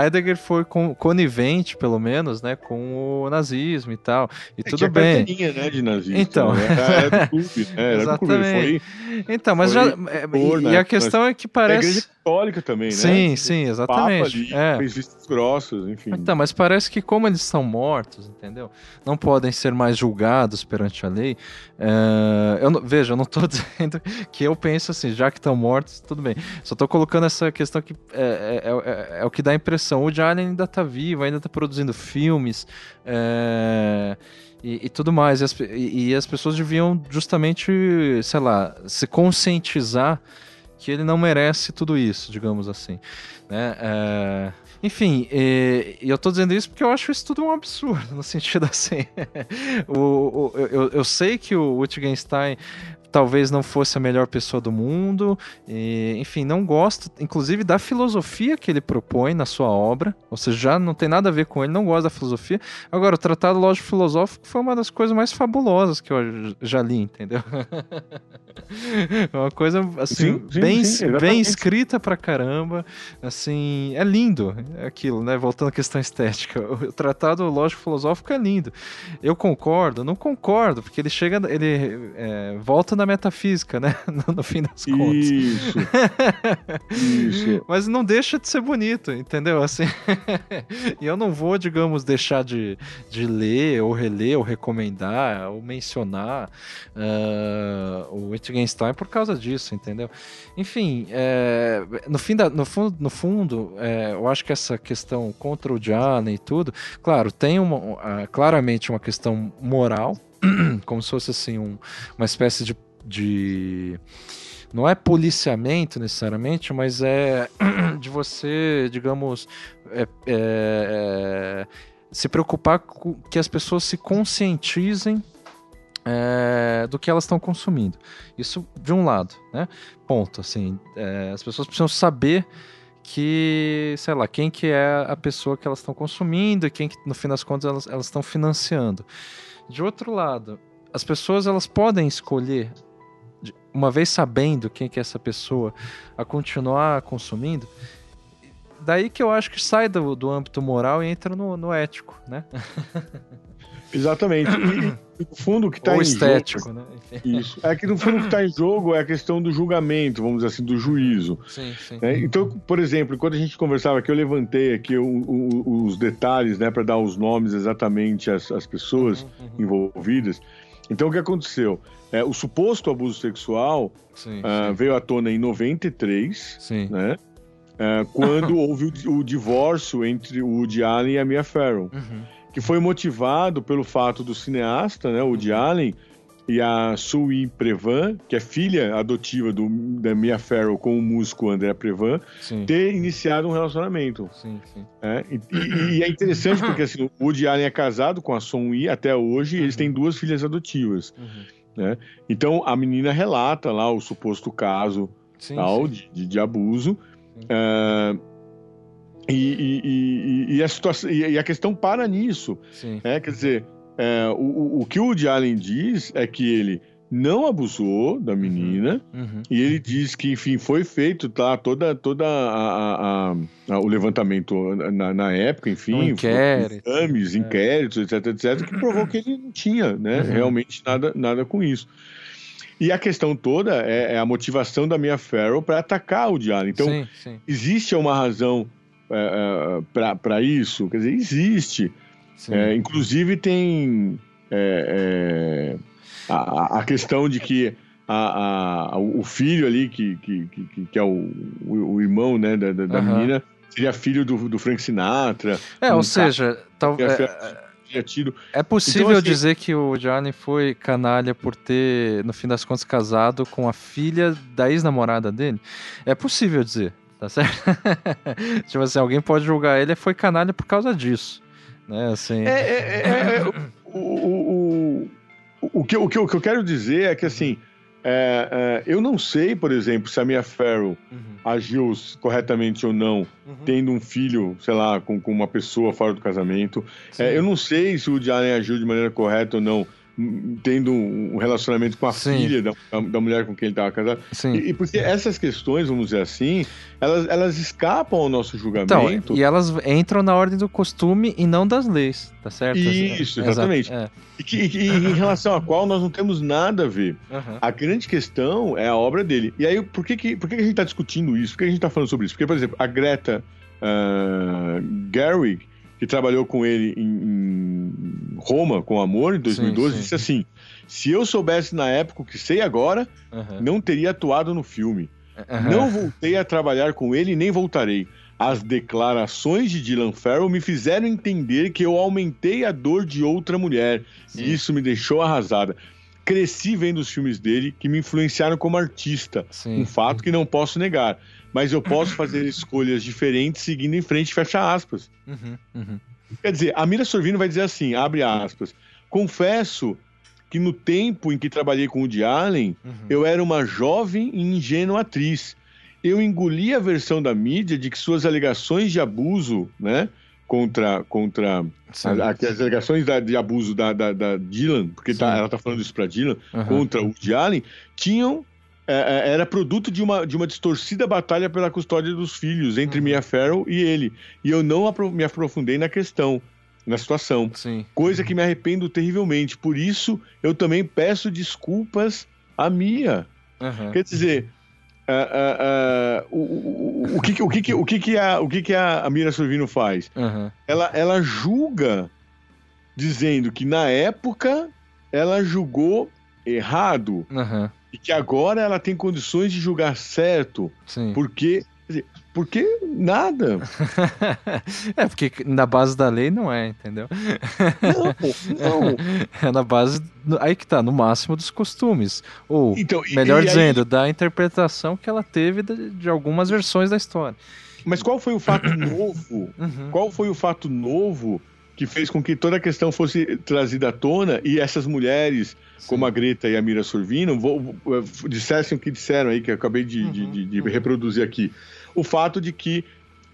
Heidegger foi conivente, pelo menos, né, com o nazismo e tal. E é, tudo bem. Né, de nazismo, então. Né? Era, era do clube, né? Era Exatamente. Foi, então, mas já. É, por, e, né? a questão é que parece. É a igreja católica também, né? Sim, sim, exatamente. Ali, é. Fez vistas grossas, enfim. Então, mas parece que, como eles são mortos, entendeu? Não podem ser mais julgados perante a lei. É... Eu não... Veja, eu não estou dizendo que eu penso assim, já que estão mortos, tudo bem. Só estou colocando essa questão que é, é, é, é, o que dá a impressão. O Allen ainda está vivo, ainda está produzindo filmes. É e, e tudo mais. E as, e, e as pessoas deviam justamente, sei lá, se conscientizar que ele não merece tudo isso, digamos assim. Né? É... Enfim, e, eu tô dizendo isso porque eu acho isso tudo um absurdo, no sentido assim. o, o, eu, eu sei que o Wittgenstein talvez não fosse a melhor pessoa do mundo, e, enfim, não gosto, inclusive, da filosofia que ele propõe na sua obra, ou seja, já não tem nada a ver com ele, não gosta da filosofia. Agora, o Tratado Lógico Filosófico foi uma das coisas mais fabulosas que eu já li, entendeu? uma coisa, assim, sim, sim, bem, sim, bem escrita pra caramba, assim, é lindo aquilo, né? Voltando à questão estética, o Tratado Lógico Filosófico é lindo. Eu concordo? Não concordo, porque ele chega, ele é, volta na metafísica, né? No, no fim das contas. Isso. Isso. Mas não deixa de ser bonito, entendeu? Assim. e eu não vou, digamos, deixar de, de ler, ou reler, ou recomendar, ou mencionar uh, o Wittgenstein por causa disso, entendeu? Enfim, é, no, fim da, no fundo, no fundo é, eu acho que essa questão contra o Diana e tudo, claro, tem uma, uh, claramente uma questão moral, como se fosse assim um, uma espécie de de não é policiamento necessariamente, mas é de você, digamos, é, é, é, se preocupar com que as pessoas se conscientizem é, do que elas estão consumindo. Isso de um lado, né? Ponto. Assim, é, as pessoas precisam saber que, sei lá, quem que é a pessoa que elas estão consumindo e quem que, no fim das contas, elas, elas estão financiando. De outro lado, as pessoas elas podem escolher uma vez sabendo quem que é essa pessoa, a continuar consumindo, daí que eu acho que sai do, do âmbito moral e entra no, no ético, né? Exatamente. E, no fundo, o que está em estético, jogo, né? Isso. É que no fundo o que está em jogo é a questão do julgamento, vamos dizer assim, do juízo. Sim, sim. Né? Então, por exemplo, quando a gente conversava aqui, eu levantei aqui o, o, os detalhes, né, para dar os nomes exatamente às, às pessoas uhum, uhum. envolvidas. Então, o que aconteceu? É, o suposto abuso sexual sim, uh, sim. veio à tona em 93, sim. né? Uh, quando houve o, o, divórcio entre o Woody Allen e a Mia Farrow, uhum. que foi motivado pelo fato do cineasta, né, o Woody uhum. Allen, e a Sui Prevan, que é filha adotiva do, da Mia Farrow com o músico André Prevan, Sim. ter iniciado um relacionamento. Sim, sim. É, e, e- é interessante porque assim, o Woody Allen é casado com a Son Yi até hoje e eles têm duas filhas adotivas. Uhum. Então a menina relata lá o suposto caso Sim, tal, sim. De, de, abuso. Ah, e, e- e- a situação, e a questão para nisso. Né? Quer dizer, é, o, o- o que o Woody Allen diz é que ele não abusou da menina Uhum. e ele diz que, enfim, foi feito tá, toda, toda a, a- a- o levantamento na, na época, enfim, Um inquérito. exames, É. inquéritos, etc, etc, que provou que ele não tinha, né, Uhum. realmente nada, nada com isso. E a questão toda é, é a motivação da Mia Farrow para atacar o Allen. Então, sim, sim, existe uma razão para isso? Quer dizer, existe. É, inclusive tem é, é, a, a questão de que a- a- o filho ali, que, que, que, que é o, o, irmão né, da, da- Aham. menina, seria filho do, do Frank Sinatra, É, ou seja, tal, que é, é, é possível Então, assim- dizer que o Johnny foi canalha por ter, no fim das contas, casado com a filha da ex-namorada dele? É possível dizer, tá certo? tipo assim, alguém pode julgar ele foi canalha por causa disso. Né, assim. É, é, é, é, o, o, o, que, o, que, eu- o que eu quero dizer é que assim. é, é, eu não sei, por exemplo, se a Mia Farrow Uhum, agiu corretamente ou não, uhum. tendo um filho, sei lá, com, com uma pessoa fora do casamento. É, eu não sei se o Woody Allen agiu de maneira correta ou não, tendo um relacionamento com a Sim. filha da, da mulher com quem ele estava casado. Sim. E, e porque essas questões, vamos dizer assim, elas, elas escapam ao nosso Então, julgamento. e elas entram na ordem do costume e não das leis, tá certo? Isso, Exato, exatamente. é. E, que- e em relação à qual nós não temos nada a ver. Aham. A grande questão é a obra dele. E aí, por que, que, por que, que a gente está discutindo isso? Por que a gente está falando sobre isso? Porque, por exemplo, a Greta ah, Gerwig, que trabalhou com ele em, em Roma, com Amor, em 2012, sim. disse assim: se eu soubesse na época o que sei agora, Aham. não teria atuado no filme. Aham. Não voltei a trabalhar com ele nem voltarei. As declarações de Dylan Farrell me fizeram entender que eu aumentei a dor de outra mulher. Sim. E isso me deixou arrasada. Cresci vendo os filmes dele que me influenciaram como artista. Sim. Um fato que não posso negar. Mas eu posso fazer escolhas diferentes seguindo em frente, fecha aspas. Uhum, uhum. Quer dizer, a Mira Sorvino vai dizer assim, abre aspas. Confesso que no tempo em que trabalhei com o de Allen, Uhum. eu era uma jovem e ingênua atriz. Eu engoli a versão da mídia de que suas alegações de abuso, né, contra, contra a- as alegações da- de abuso da, da, da Dylan, porque tá- ela tá falando isso pra Dylan, contra o Woody Allen, tinham é, é, era produto de uma, de uma distorcida batalha pela custódia dos filhos entre Uhum. Mia Farrow e ele. E eu não apro- me aprofundei na questão, na situação. Sim. Coisa que me arrependo terrivelmente. Por isso, eu também peço desculpas a Mia. Aham. Quer dizer, o, o, o, que, que- o que, o que, que a, o que, que a, a Mira Sorvino faz? Aham. Ela, ela julga, dizendo que na época ela julgou errado Aham. E que agora ela tem condições de julgar certo, Sim. porque porque nada. é, porque na base da lei não é, entendeu? Não, não. É na base. Aí que tá, no máximo dos costumes. Ou, Então, e- melhor e aí- dizendo, da interpretação que ela teve de, de algumas versões da história. mas qual foi o fato novo? Uhum. Qual foi o fato novo que fez com que toda a questão fosse trazida à tona e essas mulheres, como a Greta e a Mira Sorvino, vo- vo- dissessem o que disseram aí, que eu acabei de, Uhum, de- de uhum. reproduzir aqui? O fato de que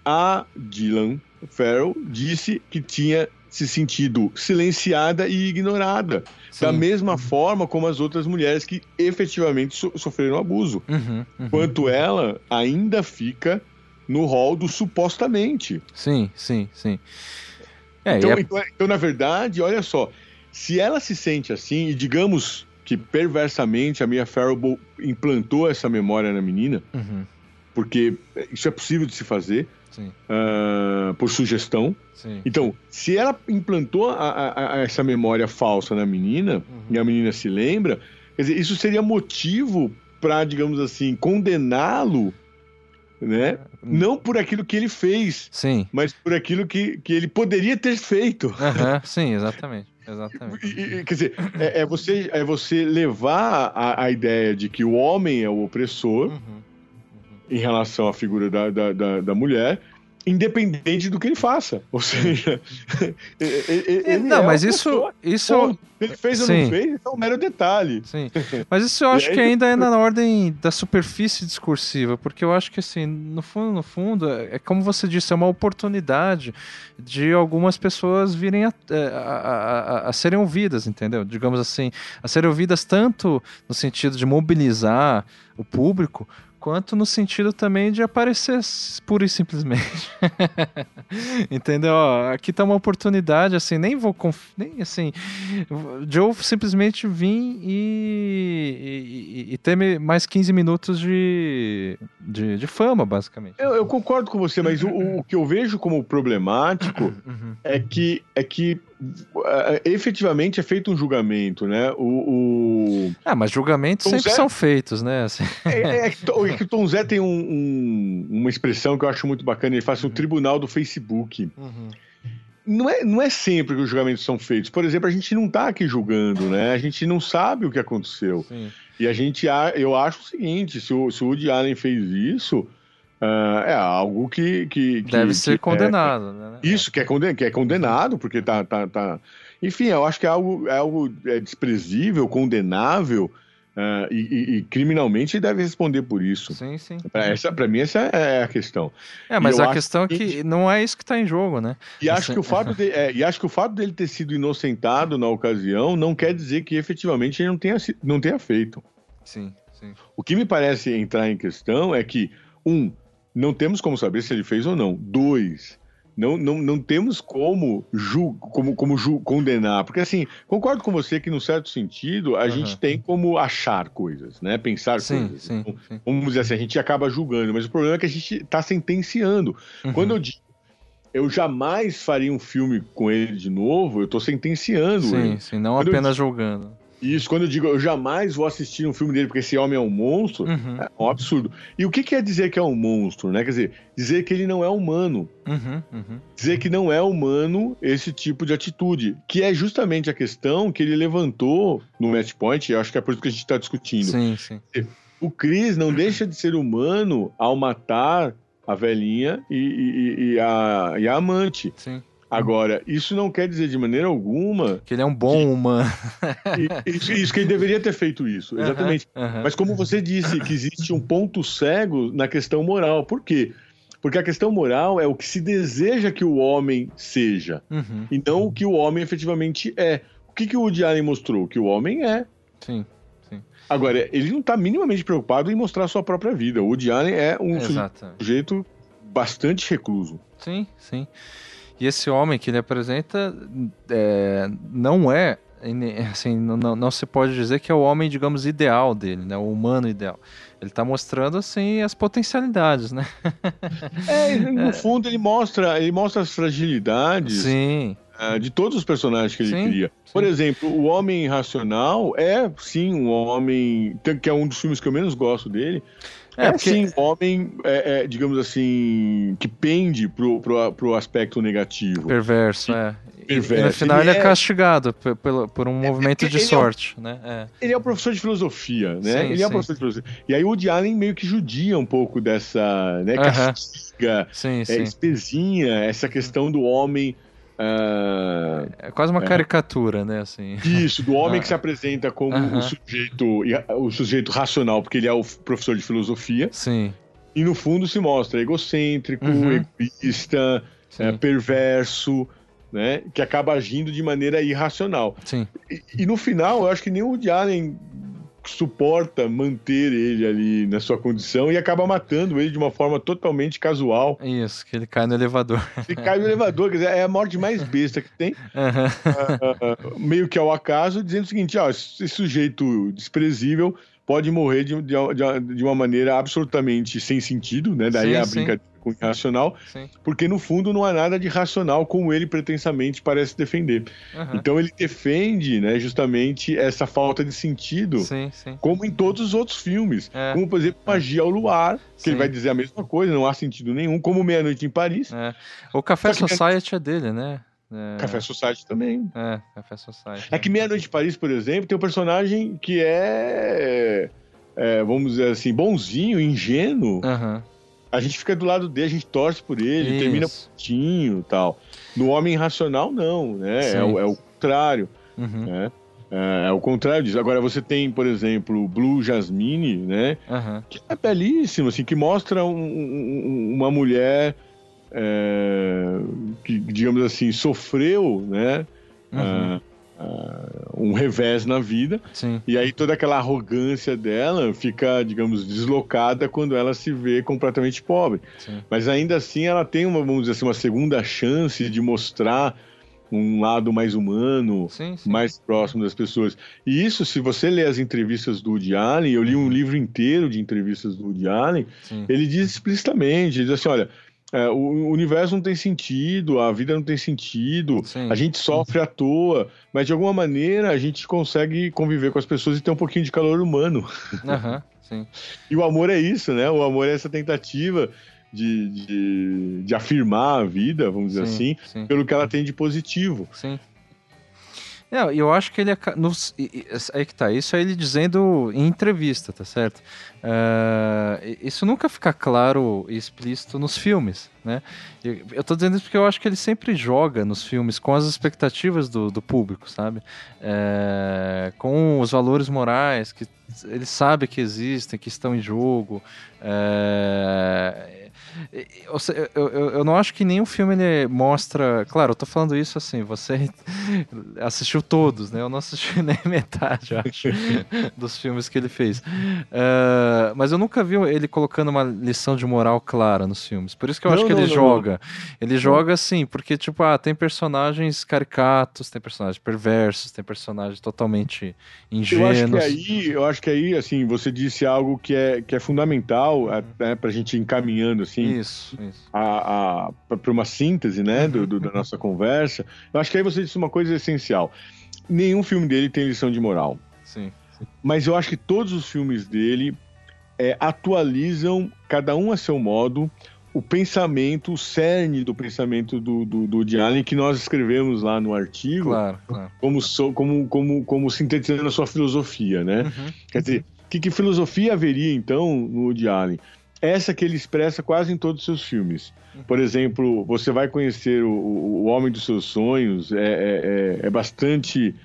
a Dylan Farrell disse que tinha se sentido silenciada e ignorada, Sim. da mesma forma como as outras mulheres que efetivamente so- sofreram abuso. Uhum, uhum. Enquanto ela ainda fica no rol do supostamente. Sim, sim, sim. É, Então, e é- então, então, na verdade, olha só, se ela se sente assim, e digamos que perversamente a Mia Farrow implantou essa memória na menina, Uhum, porque isso é possível de se fazer ah, por sugestão. sim. Então, se ela implantou a- a- a essa memória falsa na menina, Uhum. e a menina se lembra, quer dizer, isso seria motivo para, digamos assim, condená-lo, né? Não por aquilo que ele fez, Sim. mas por aquilo que, que ele poderia ter feito. Aham, sim, exatamente. Exatamente. E, quer dizer, é, é, você, é você levar a, a ideia de que o homem é o opressor uhum, uhum. em relação à figura da, da, da, da mulher independente do que ele faça. Ou seja, ele não, é mas isso, isso ele fez ou Sim. não fez, é um mero detalhe. Sim. Mas isso eu acho que ainda é na ordem da superfície discursiva, porque eu acho que assim, no fundo, no fundo, é, é como você disse, é uma oportunidade de algumas pessoas virem a, é, a, a, a serem ouvidas, entendeu? Digamos assim, a serem ouvidas tanto no sentido de mobilizar o público, quanto no sentido também de aparecer pura e simplesmente. Entendeu? Ó, aqui tá uma oportunidade, assim, nem vou conf... nem assim, de eu simplesmente vir e, e, e, ter mais 15 minutos de, de, de fama, basicamente. Eu, eu, concordo com você, mas o, o, que eu vejo como problemático uhum. é que é que efetivamente é feito um julgamento, né? O, o... Ah, mas julgamentos Tom sempre Zé... são feitos, né? Assim. É, é, é, que o Tom Zé tem um, um, uma expressão que eu acho muito bacana, ele faz um tribunal do Facebook. Uhum. Não é, não é sempre que os julgamentos são feitos. Por exemplo, a gente não está aqui julgando, né? A gente não sabe o que aconteceu. Sim. E a gente, eu acho o seguinte, se o, se o Woody Allen fez isso, Uh, é algo que, que, que deve ser que condenado, é, né? Isso que é, condenado, que é condenado porque tá, tá, tá. Enfim, eu acho que é algo, é algo é desprezível, condenável uh, e, e, criminalmente deve responder por isso. Sim, sim. Para mim essa é a questão. É, mas a questão é que não é isso que está em jogo, né? E acho que o fato de, é, e acho que o fato dele ter sido inocentado na ocasião não quer dizer que efetivamente ele não tenha não tenha feito. Sim, sim. O que me parece entrar em questão é que um não temos como saber se ele fez ou não. Dois, não, não, não temos como, ju, como, como ju, condenar. Porque, assim, concordo com você que, no certo sentido, a uhum. gente tem como achar coisas, né? Pensar sim, coisas. Sim, então, sim. Vamos dizer assim, a gente acaba julgando, mas o problema é que a gente está sentenciando. Uhum. Quando eu digo eu jamais faria um filme com ele de novo, eu estou sentenciando sim, ele. Sim, não Quando apenas julgando. Isso, quando eu digo eu jamais vou assistir um filme dele porque esse homem é um monstro, uhum. é um absurdo. E o que quer dizer que é um monstro, né? Quer dizer, dizer que ele não é humano. Uhum, uhum. Dizer que não é humano esse tipo de atitude. Que é justamente a questão que ele levantou no Match Point, eu acho que é por isso que a gente está discutindo. Sim, sim. O Chris não deixa de ser humano ao matar a velhinha e, e, e, a, e a amante. Sim. Agora, isso não quer dizer de maneira alguma. Que ele é um bom que... humano. isso, isso, que ele deveria ter feito isso, exatamente. Uhum, uhum. Mas como você disse, que existe um ponto cego na questão moral. Por quê? Porque a questão moral é o que se deseja que o homem seja, uhum. e não o que o homem efetivamente é. O que, que o Woody Allen mostrou? Que o homem é. Sim. sim. Agora, ele não está minimamente preocupado em mostrar a sua própria vida. O Woody Allen é um Exato. sujeito bastante recluso. Sim, sim. E esse homem que ele apresenta é, não é, assim, não, não se pode dizer que é o homem, digamos, ideal dele, né? O humano ideal. Ele está mostrando, assim, as potencialidades, né? É, no fundo ele mostra, ele mostra as fragilidades. Sim. Uh, de todos os personagens que ele sim, cria. Sim. Por exemplo, o Homem Racional é, sim, um homem. que é um dos filmes que eu menos gosto dele. É, é porque... sim, homem, é, é, digamos assim, que pende pro, pro, pro aspecto negativo. Perverso, é. Perverso. E, no final ele, ele é, é castigado por, por um é, movimento de sorte, né? Ele é o professor de filosofia, né? Sim, ele sim. é professor de filosofia. E aí o Woody Allen meio que judia um pouco dessa, né, castiga, uh -huh. é, sim. espezinha essa questão do homem Uh, é quase uma é. caricatura, né? Assim. Isso, do homem que se apresenta como uh -huh. o, sujeito, o sujeito racional, porque ele é o professor de filosofia. Sim. E no fundo se mostra egocêntrico, uhum. egoísta, é, perverso, né? Que acaba agindo de maneira irracional. Sim. E, e, no final, eu acho que nem o Woody Allen suporta manter ele ali na sua condição e acaba matando ele de uma forma totalmente casual. Isso, que ele cai no elevador. Ele cai no elevador, quer dizer, é a morte mais besta que tem. Uhum. Uh, meio que ao acaso, dizendo o seguinte: ó, esse sujeito desprezível pode morrer de, de, de uma maneira absolutamente sem sentido, né? Daí sim, a brincadeira com irracional, Sim. porque no fundo não há nada de racional como ele pretensamente parece defender. Uhum. Então ele defende, né, justamente essa falta de sentido, sim, como em todos os outros filmes, é. como por exemplo Magia ao Luar, que ele vai dizer a mesma coisa, não há sentido nenhum, como Meia Noite em Paris. É. O Café Society é dele, né? É... Café Society também. É, Café Society. É que Meia Noite de Paris, por exemplo, tem um personagem que é, é vamos dizer assim, bonzinho, ingênuo. Uhum. A gente fica do lado dele, a gente torce por ele, Isso. termina putinho e tal. No Homem Racional, não, né? É o, é o, contrário. Uhum. Né? É, é, o contrário disso. Agora você tem, por exemplo, Blue Jasmine, né? Uhum. Que é belíssimo, assim, que mostra um, um, uma mulher é, que, digamos assim, sofreu, né? Uhum. Uh, um revés na vida. Sim. E aí toda aquela arrogância dela fica, digamos, deslocada quando ela se vê completamente pobre. Sim. Mas ainda assim ela tem uma, vamos dizer assim, uma segunda chance de mostrar um lado mais humano, sim, sim. mais próximo das pessoas. E isso, se você ler as entrevistas do Woody Allen, eu li um livro inteiro de entrevistas do Woody Allen, sim. ele diz explicitamente, ele diz assim, olha, é, o universo não tem sentido, a vida não tem sentido, Sim. a gente sofre à toa, mas de alguma maneira a gente consegue conviver com as pessoas e ter um pouquinho de calor humano. Uhum, sim. e o amor é isso, né? O amor é essa tentativa de, de, de afirmar a vida, vamos dizer sim, assim, sim. pelo que ela tem de positivo. Sim. É, eu acho que ele. Aí que tá. Isso é ele dizendo em entrevista, tá certo? Uh, isso nunca fica claro e explícito nos filmes, né? Eu, eu tô dizendo isso porque eu acho que ele sempre joga nos filmes com as expectativas do, do público, sabe? É, com os valores morais que ele sabe que existem, que estão em jogo. É, eu, eu, eu, não acho que nenhum filme ele mostra. Claro, eu tô falando isso assim, você assistiu todos, né? Eu não assisti nem metade, eu acho, dos filmes que ele fez. Uh, mas eu nunca vi ele colocando uma lição de moral clara nos filmes. Por isso que eu não, acho que não, ele não, joga. Ele joga assim, porque, tipo, ah, tem personagens caricatos, tem personagens perversos, tem personagens totalmente ingênuos. Eu acho que aí, eu acho que aí assim, você disse algo que é, que é fundamental uhum. né, pra gente ir encaminhando, assim isso, isso. A, a, para uma síntese né, do, do, da nossa conversa, eu acho que aí você disse uma coisa essencial. Nenhum filme dele tem lição de moral. Sim. Mas eu acho que todos os filmes dele é, atualizam, cada um a seu modo, o pensamento, o cerne do pensamento do, do, do Allen, que nós escrevemos lá no artigo, claro, claro. Como, so, como, como, como sintetizando a sua filosofia, né? Uhum. Quer dizer, que, que filosofia haveria, então, no Woody Allen? Essa que ele expressa quase em todos os seus filmes. Por exemplo, você vai conhecer o, o Homem dos Seus Sonhos, é, é, é, é bastante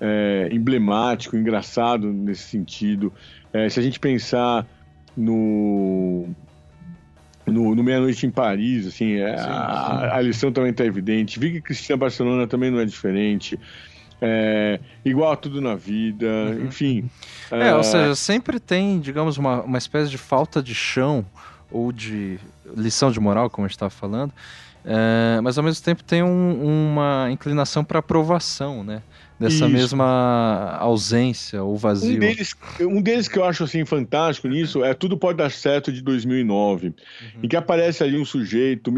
é, emblemático, engraçado nesse sentido. É, se a gente pensar no, no, no Meia-Noite em Paris, assim, é, sim, sim. A, a, lição também está evidente. Vi que Cristina Barcelona também não é diferente. É, igual a tudo na vida, uhum. enfim. É, ou seja, sempre tem, digamos, uma, uma espécie de falta de chão ou de lição de moral, como a gente estava falando, é, mas ao mesmo tempo tem um, uma inclinação para aprovação, né? Dessa Isso. mesma ausência ou vazio. Um deles, um deles que eu acho assim fantástico nisso é Tudo Pode Dar Certo de 2009, uhum. em que aparece ali um sujeito,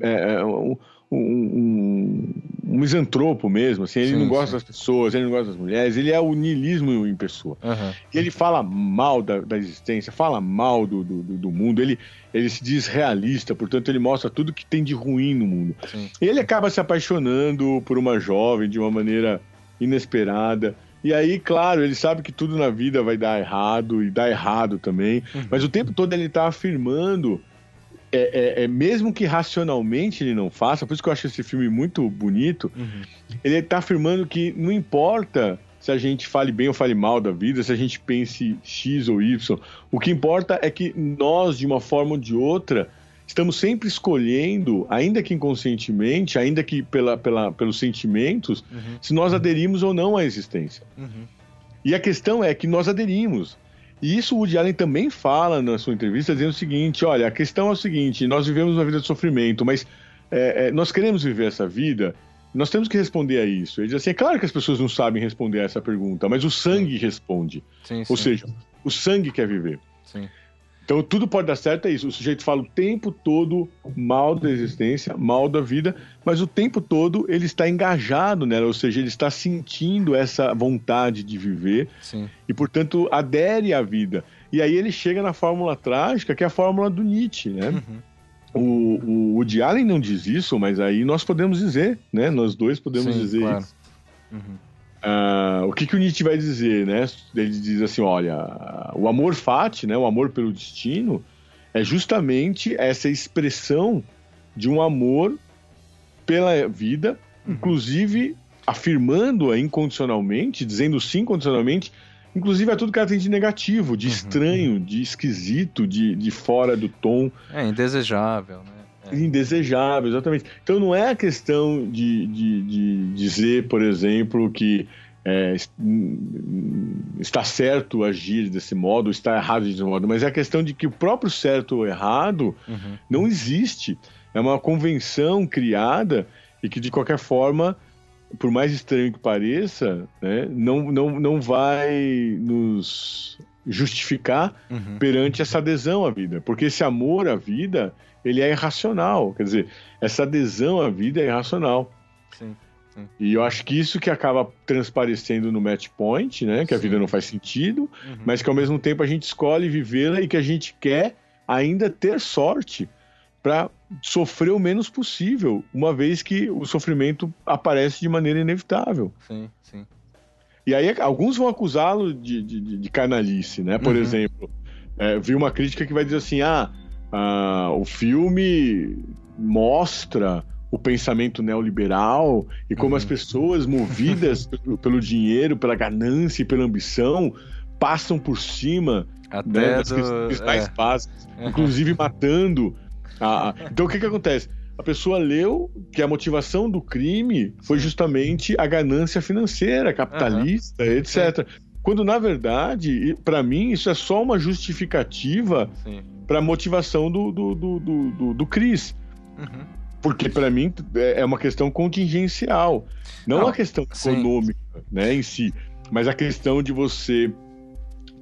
é, é, um, um, um, misantropo mesmo, assim, ele sim, não gosta sim. das pessoas, ele não gosta das mulheres, ele é o niilismo em pessoa. Uhum. E ele fala mal da, da existência, fala mal do, do, do, mundo, ele, ele se diz realista, portanto ele mostra tudo que tem de ruim no mundo. Sim. Ele acaba se apaixonando por uma jovem de uma maneira inesperada. E aí, claro, ele sabe que tudo na vida vai dar errado e dá errado também, uhum. mas o tempo todo ele está afirmando é, é, é, mesmo que racionalmente ele não faça, por isso que eu acho esse filme muito bonito, uhum. ele está afirmando que não importa se a gente fale bem ou fale mal da vida, se a gente pense X ou Y, o que importa é que nós, de uma forma ou de outra, estamos sempre escolhendo, ainda que inconscientemente, ainda que pela, pela, pelos sentimentos, uhum. se nós aderimos ou não à existência. Uhum. E a questão é que nós aderimos. E isso o Woody Allen também fala na sua entrevista, dizendo o seguinte: olha, a questão é o seguinte, nós vivemos uma vida de sofrimento, mas é, é, nós queremos viver essa vida, nós temos que responder a isso. Ele diz assim: é claro que as pessoas não sabem responder a essa pergunta, mas o sangue responde. Sim, Ou sim. seja, o sangue quer viver. Sim. Então tudo pode dar certo, é isso. O sujeito fala o tempo todo mal da existência, mal da vida, mas o tempo todo ele está engajado nela, ou seja, ele está sentindo essa vontade de viver Sim. e, portanto, adere à vida. E aí ele chega na fórmula trágica, que é a fórmula do Nietzsche, né? Uhum. o, o Woody Allen não diz isso, mas aí nós podemos dizer, né? Nós dois podemos Sim, dizer claro. isso. Uhum. Ah, o que, que o Nietzsche vai dizer, né? Ele diz assim, olha, o amor fati, né? O amor pelo destino é justamente essa expressão de um amor pela vida, inclusive afirmando-a incondicionalmente, dizendo sim incondicionalmente, inclusive a tudo que ela tem de negativo, de Uhum. estranho, de esquisito, de, de fora do tom. É indesejável, né? É. Indesejável, exatamente. Então não é a questão de, de, de dizer, por exemplo, que é, es- está certo agir desse modo, está errado desse modo, mas é a questão de que o próprio certo ou errado Uhum. não existe. É uma convenção criada e que, de qualquer forma, por mais estranho que pareça, né, não, não, não vai nos justificar Uhum. perante essa adesão à vida. Porque esse amor à vida, ele é irracional. Quer dizer, essa adesão à vida é irracional. Sim. E eu acho que isso que acaba transparecendo no match point, né? Que a Sim. vida não faz sentido, Uhum. mas que ao mesmo tempo a gente escolhe vivê-la e que a gente quer ainda ter sorte para sofrer o menos possível, uma vez que o sofrimento aparece de maneira inevitável. Sim, sim. E aí alguns vão acusá-lo de, de, de- canalice, né? Por Uhum. exemplo, é, vi uma crítica que vai dizer assim: ah, ah, o filme mostra o pensamento neoliberal e como Uhum. as pessoas movidas pelo, pelo dinheiro, pela ganância e pela ambição passam por cima né, Até das do... questões é. básicas, Uhum. inclusive matando. a- Então o que que acontece? A pessoa leu que a motivação do crime foi justamente a ganância financeira, capitalista, etc. Quando na verdade, para mim, isso é só uma justificativa para a motivação do, do, do, do, do- do Cris. Uhum. Porque para mim é é uma questão contingencial, não Não, uma questão sim. econômica, né, em si, mas a questão de você,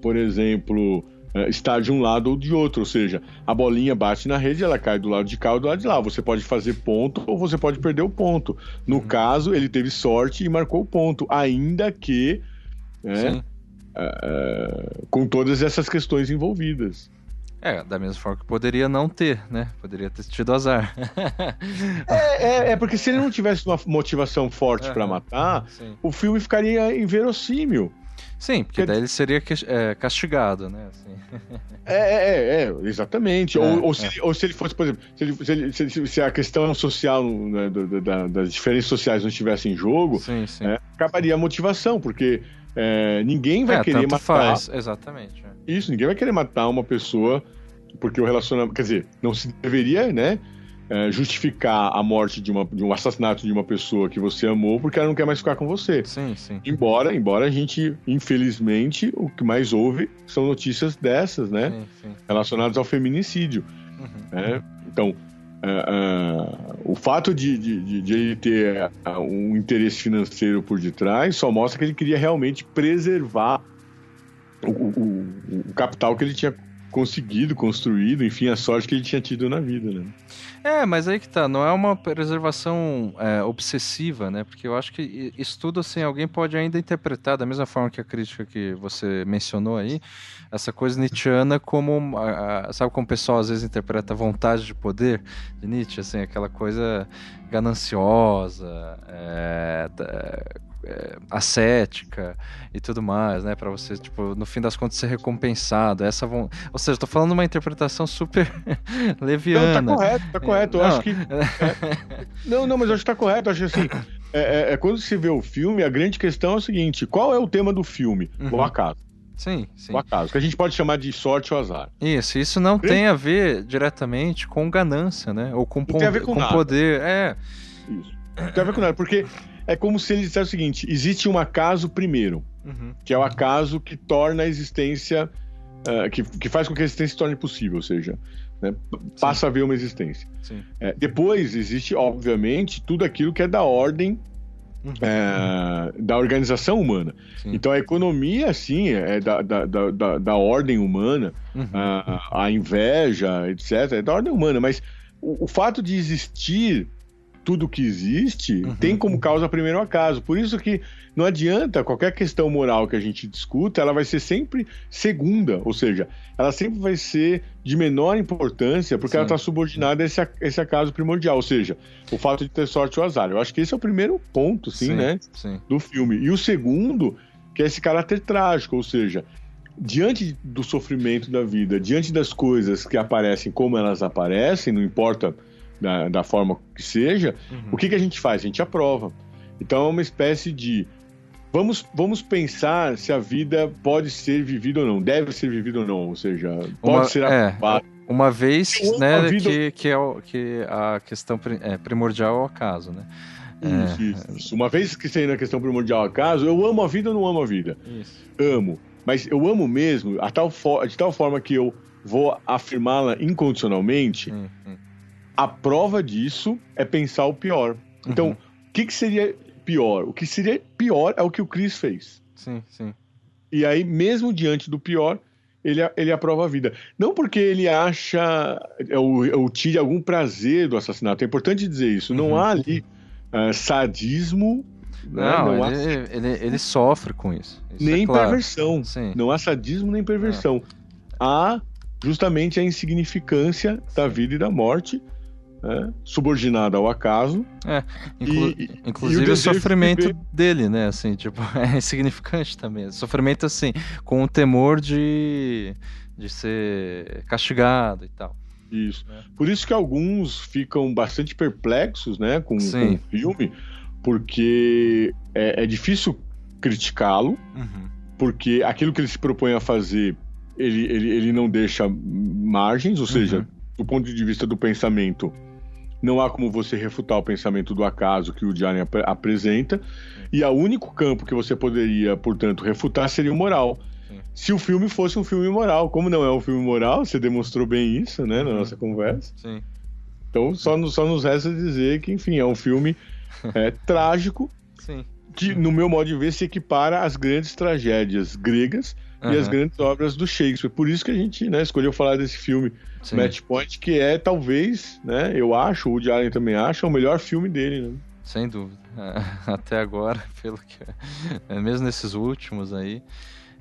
por exemplo, estar de um lado ou de outro, ou seja, a bolinha bate na rede, ela cai do lado de cá ou do lado de lá. Você pode fazer ponto ou você pode perder o ponto. No Uhum. caso, ele teve sorte e marcou o ponto, ainda que né, Sim. eh, com todas essas questões envolvidas. É, da mesma forma que poderia não ter, né? Poderia ter tido azar. É, é- é porque se ele não tivesse uma motivação forte para Aham. matar, Sim. o filme ficaria inverossímil. Sim, porque daí ele seria é, castigado, né? Assim. É, é, é, exatamente. É, ou, ou se, é. ele- ou se ele fosse, por exemplo, se, ele- se ele- se- a questão social, né, da- das diferenças sociais não estivesse em jogo, Sim, sim. é, acabaria a motivação, porque é, ninguém vai É, querer matar. faz, exatamente. é. Isso, ninguém vai querer matar uma pessoa porque o relacionamento. Quer dizer, não se deveria, né? É, justificar a morte de, uma, de um assassinato de uma pessoa que você amou porque ela não quer mais ficar com você. Sim, sim. Embora, embora a gente, infelizmente, o que mais ouve são notícias dessas, né? Sim, sim. Relacionadas ao feminicídio. Uhum. né? Então, ah, ah, o fato de, de, de- ele ter ah, um interesse financeiro por detrás só mostra que ele queria realmente preservar o- o- o capital que ele tinha conseguido, construído, enfim, a sorte que ele tinha tido na vida, né? É, mas aí que tá, não é uma preservação é, obsessiva, né? Porque eu acho que i- isso tudo, assim, alguém pode ainda interpretar da mesma forma que a crítica que você mencionou aí, essa coisa nietzschiana como, a- a- sabe como o pessoal às vezes interpreta a vontade de poder de Nietzsche, assim, aquela coisa gananciosa, é, da- é, ascética e tudo mais, né? Pra você, tipo, no fim das contas ser recompensado. Essa von... Ou seja, tô falando uma interpretação super leviana. Não, tá correto, tá correto. Eu Não. acho que. é. Não, não, mas eu acho que tá correto. Eu acho assim. É, é- é quando se vê o filme, a grande questão é o seguinte: qual é o tema do filme? Uhum. O acaso. Sim, sim. O acaso. Que a gente pode chamar de sorte ou azar. Isso, isso não tem a ver diretamente com ganância, né? Ou com, tem a ver com com nada. poder. É, Isso. Não tem a ver com nada. Porque é como se ele dissesse o seguinte: existe um acaso primeiro, uhum, que é o acaso que torna a existência. ah, que, que faz com que a existência se torne possível, ou seja, né, passa a haver uma existência. sim. É, depois existe, obviamente, tudo aquilo que é da ordem Uhum, é, da organização humana. sim. Então a economia, sim, é da, da, da, da- da ordem humana, Uhum, a, a inveja, etc., é da ordem humana, mas o, o fato de existir tudo que existe uhum. tem como causa primeiro acaso. Por isso que não adianta qualquer questão moral que a gente discuta, ela vai ser sempre segunda, ou seja, ela sempre vai ser de menor importância porque Sim. ela está subordinada a esse, esse acaso primordial, ou seja, o fato de ter sorte ou azar. Eu acho que esse é o primeiro ponto, sim, sim né, sim. do filme. E o segundo, que é esse caráter trágico, ou seja, diante do sofrimento da vida, diante das coisas que aparecem como elas aparecem, não importa da, da forma que seja, uhum. o que, que a gente faz? A gente aprova. Então é uma espécie de vamos, vamos pensar se a vida pode ser vivida ou não, deve ser vivida ou não, ou seja, pode uma, ser é, Uma vez, né, vida... que, que, é o, que a questão é, primordial é o acaso, né? Isso, é... isso, isso. Uma vez que sendo a questão primordial acaso, eu amo a vida ou não amo a vida? Isso. Amo. Mas eu amo mesmo a tal de tal forma que eu vou afirmá-la incondicionalmente. Hum, hum. A prova disso é pensar o pior. Então, uhum. o que, que seria pior? O que seria pior é o que o Chris fez. Sim, sim. E aí, mesmo diante do pior, ele, ele aprova a vida. Não porque ele acha ou, ou tire algum prazer do assassinato. É importante dizer isso. Não uhum. há ali uh, sadismo. Né? Não, não ele, há... ele, ele, sofre com isso. isso nem é claro. perversão. Sim. Não há sadismo nem perversão. É. Há justamente a insignificância da vida e da morte né, subordinada ao acaso. É, inclu e, inclusive e o, o, sofrimento viver... dele, né? Assim, tipo, é insignificante também. Sofrimento, assim, com o temor de, de ser castigado e tal. Isso. É. Por isso que alguns ficam bastante perplexos, né, com, com o filme, porque é, é difícil criticá-lo, uhum. porque aquilo que ele se propõe a fazer, ele, ele, ele não deixa margens, ou seja, uhum. do ponto de vista do pensamento, não há como você refutar o pensamento do acaso que o Diane ap apresenta, e o único campo que você poderia, portanto, refutar seria o moral. Sim. Se o filme fosse um filme moral, como não é um filme moral, você demonstrou bem isso, né, na uhum. nossa conversa. Sim. Então só, só nos resta dizer que, enfim, é um filme é, trágico, Sim. que, no meu modo de ver, se equipara às grandes tragédias gregas uhum. e às grandes obras do Shakespeare. Por isso que a gente né, escolheu falar desse filme Sim. Match Point, que é talvez, né, eu acho, o Woody Allen também acha, o melhor filme dele, né? Sem dúvida. Até agora, pelo que. É, mesmo nesses últimos aí.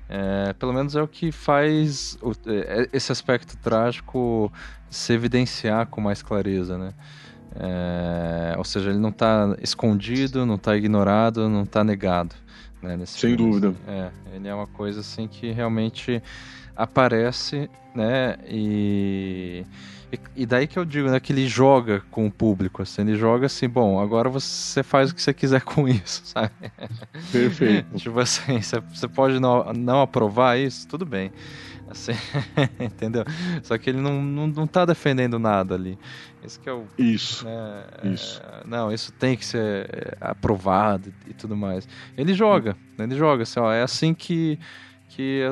É, pelo menos é o que faz o, é, esse aspecto trágico se evidenciar com mais clareza, né? É, ou seja, ele não está escondido, não está ignorado, não está negado. Né, Sem filme. dúvida. É, ele é uma coisa assim que realmente aparece, né? E, e, daí que eu digo, né? Que ele joga com o público, assim, ele joga assim, bom, agora você faz o que você quiser com isso, sabe? Perfeito. tipo assim, você pode não, não aprovar isso, tudo bem. Assim, entendeu? Só que ele não, não, não tá defendendo nada ali. Esse que é o. Isso. Né, isso. É, não, isso tem que ser é, aprovado e, e tudo mais. Ele joga, ele joga assim, ó, é assim que que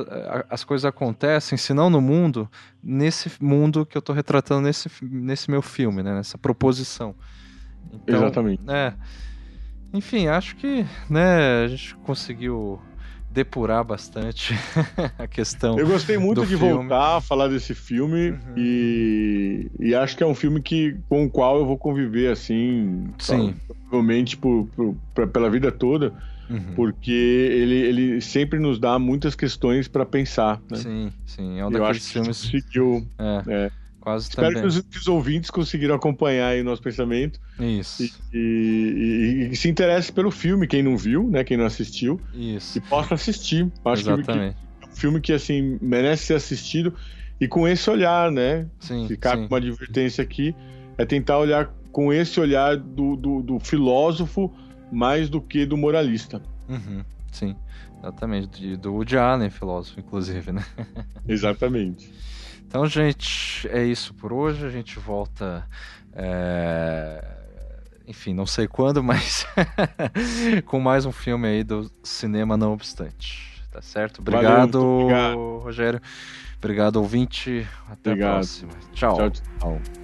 as coisas acontecem, se não no mundo, nesse mundo que eu estou retratando nesse, nesse meu filme, né? nessa proposição. Então, Exatamente. É, enfim, acho que né, a gente conseguiu depurar bastante a questão. Eu gostei muito de filme. voltar a falar desse filme uhum. e, e acho que é um filme que, com o qual eu vou conviver assim, Sim. provavelmente por, por, por, pela vida toda uhum. porque ele, ele sempre nos dá muitas questões para pensar. Né? Sim, sim. É um eu acho que filmes... conseguiu. É. É. Quase Espero também. que os, que os, ouvintes conseguiram acompanhar o nosso pensamento. Isso. E, e, e, se interesse pelo filme, quem não viu, né? Quem não assistiu. Isso. E possa assistir. Acho Exatamente. que, é um filme que, assim, merece ser assistido. E com esse olhar, né? Sim, Ficar sim. com uma advertência aqui é tentar olhar com esse olhar do, do, do filósofo mais do que do moralista. Uhum, sim, exatamente. Do Woody Allen, filósofo, inclusive, né? Exatamente. Então, gente, é isso por hoje. A gente volta. É... Enfim, não sei quando, mas com mais um filme aí do cinema, não obstante. Tá certo? Obrigado, Valeu, obrigado. Rogério. Obrigado, ouvinte. Até obrigado. a próxima. Tchau. tchau, tchau.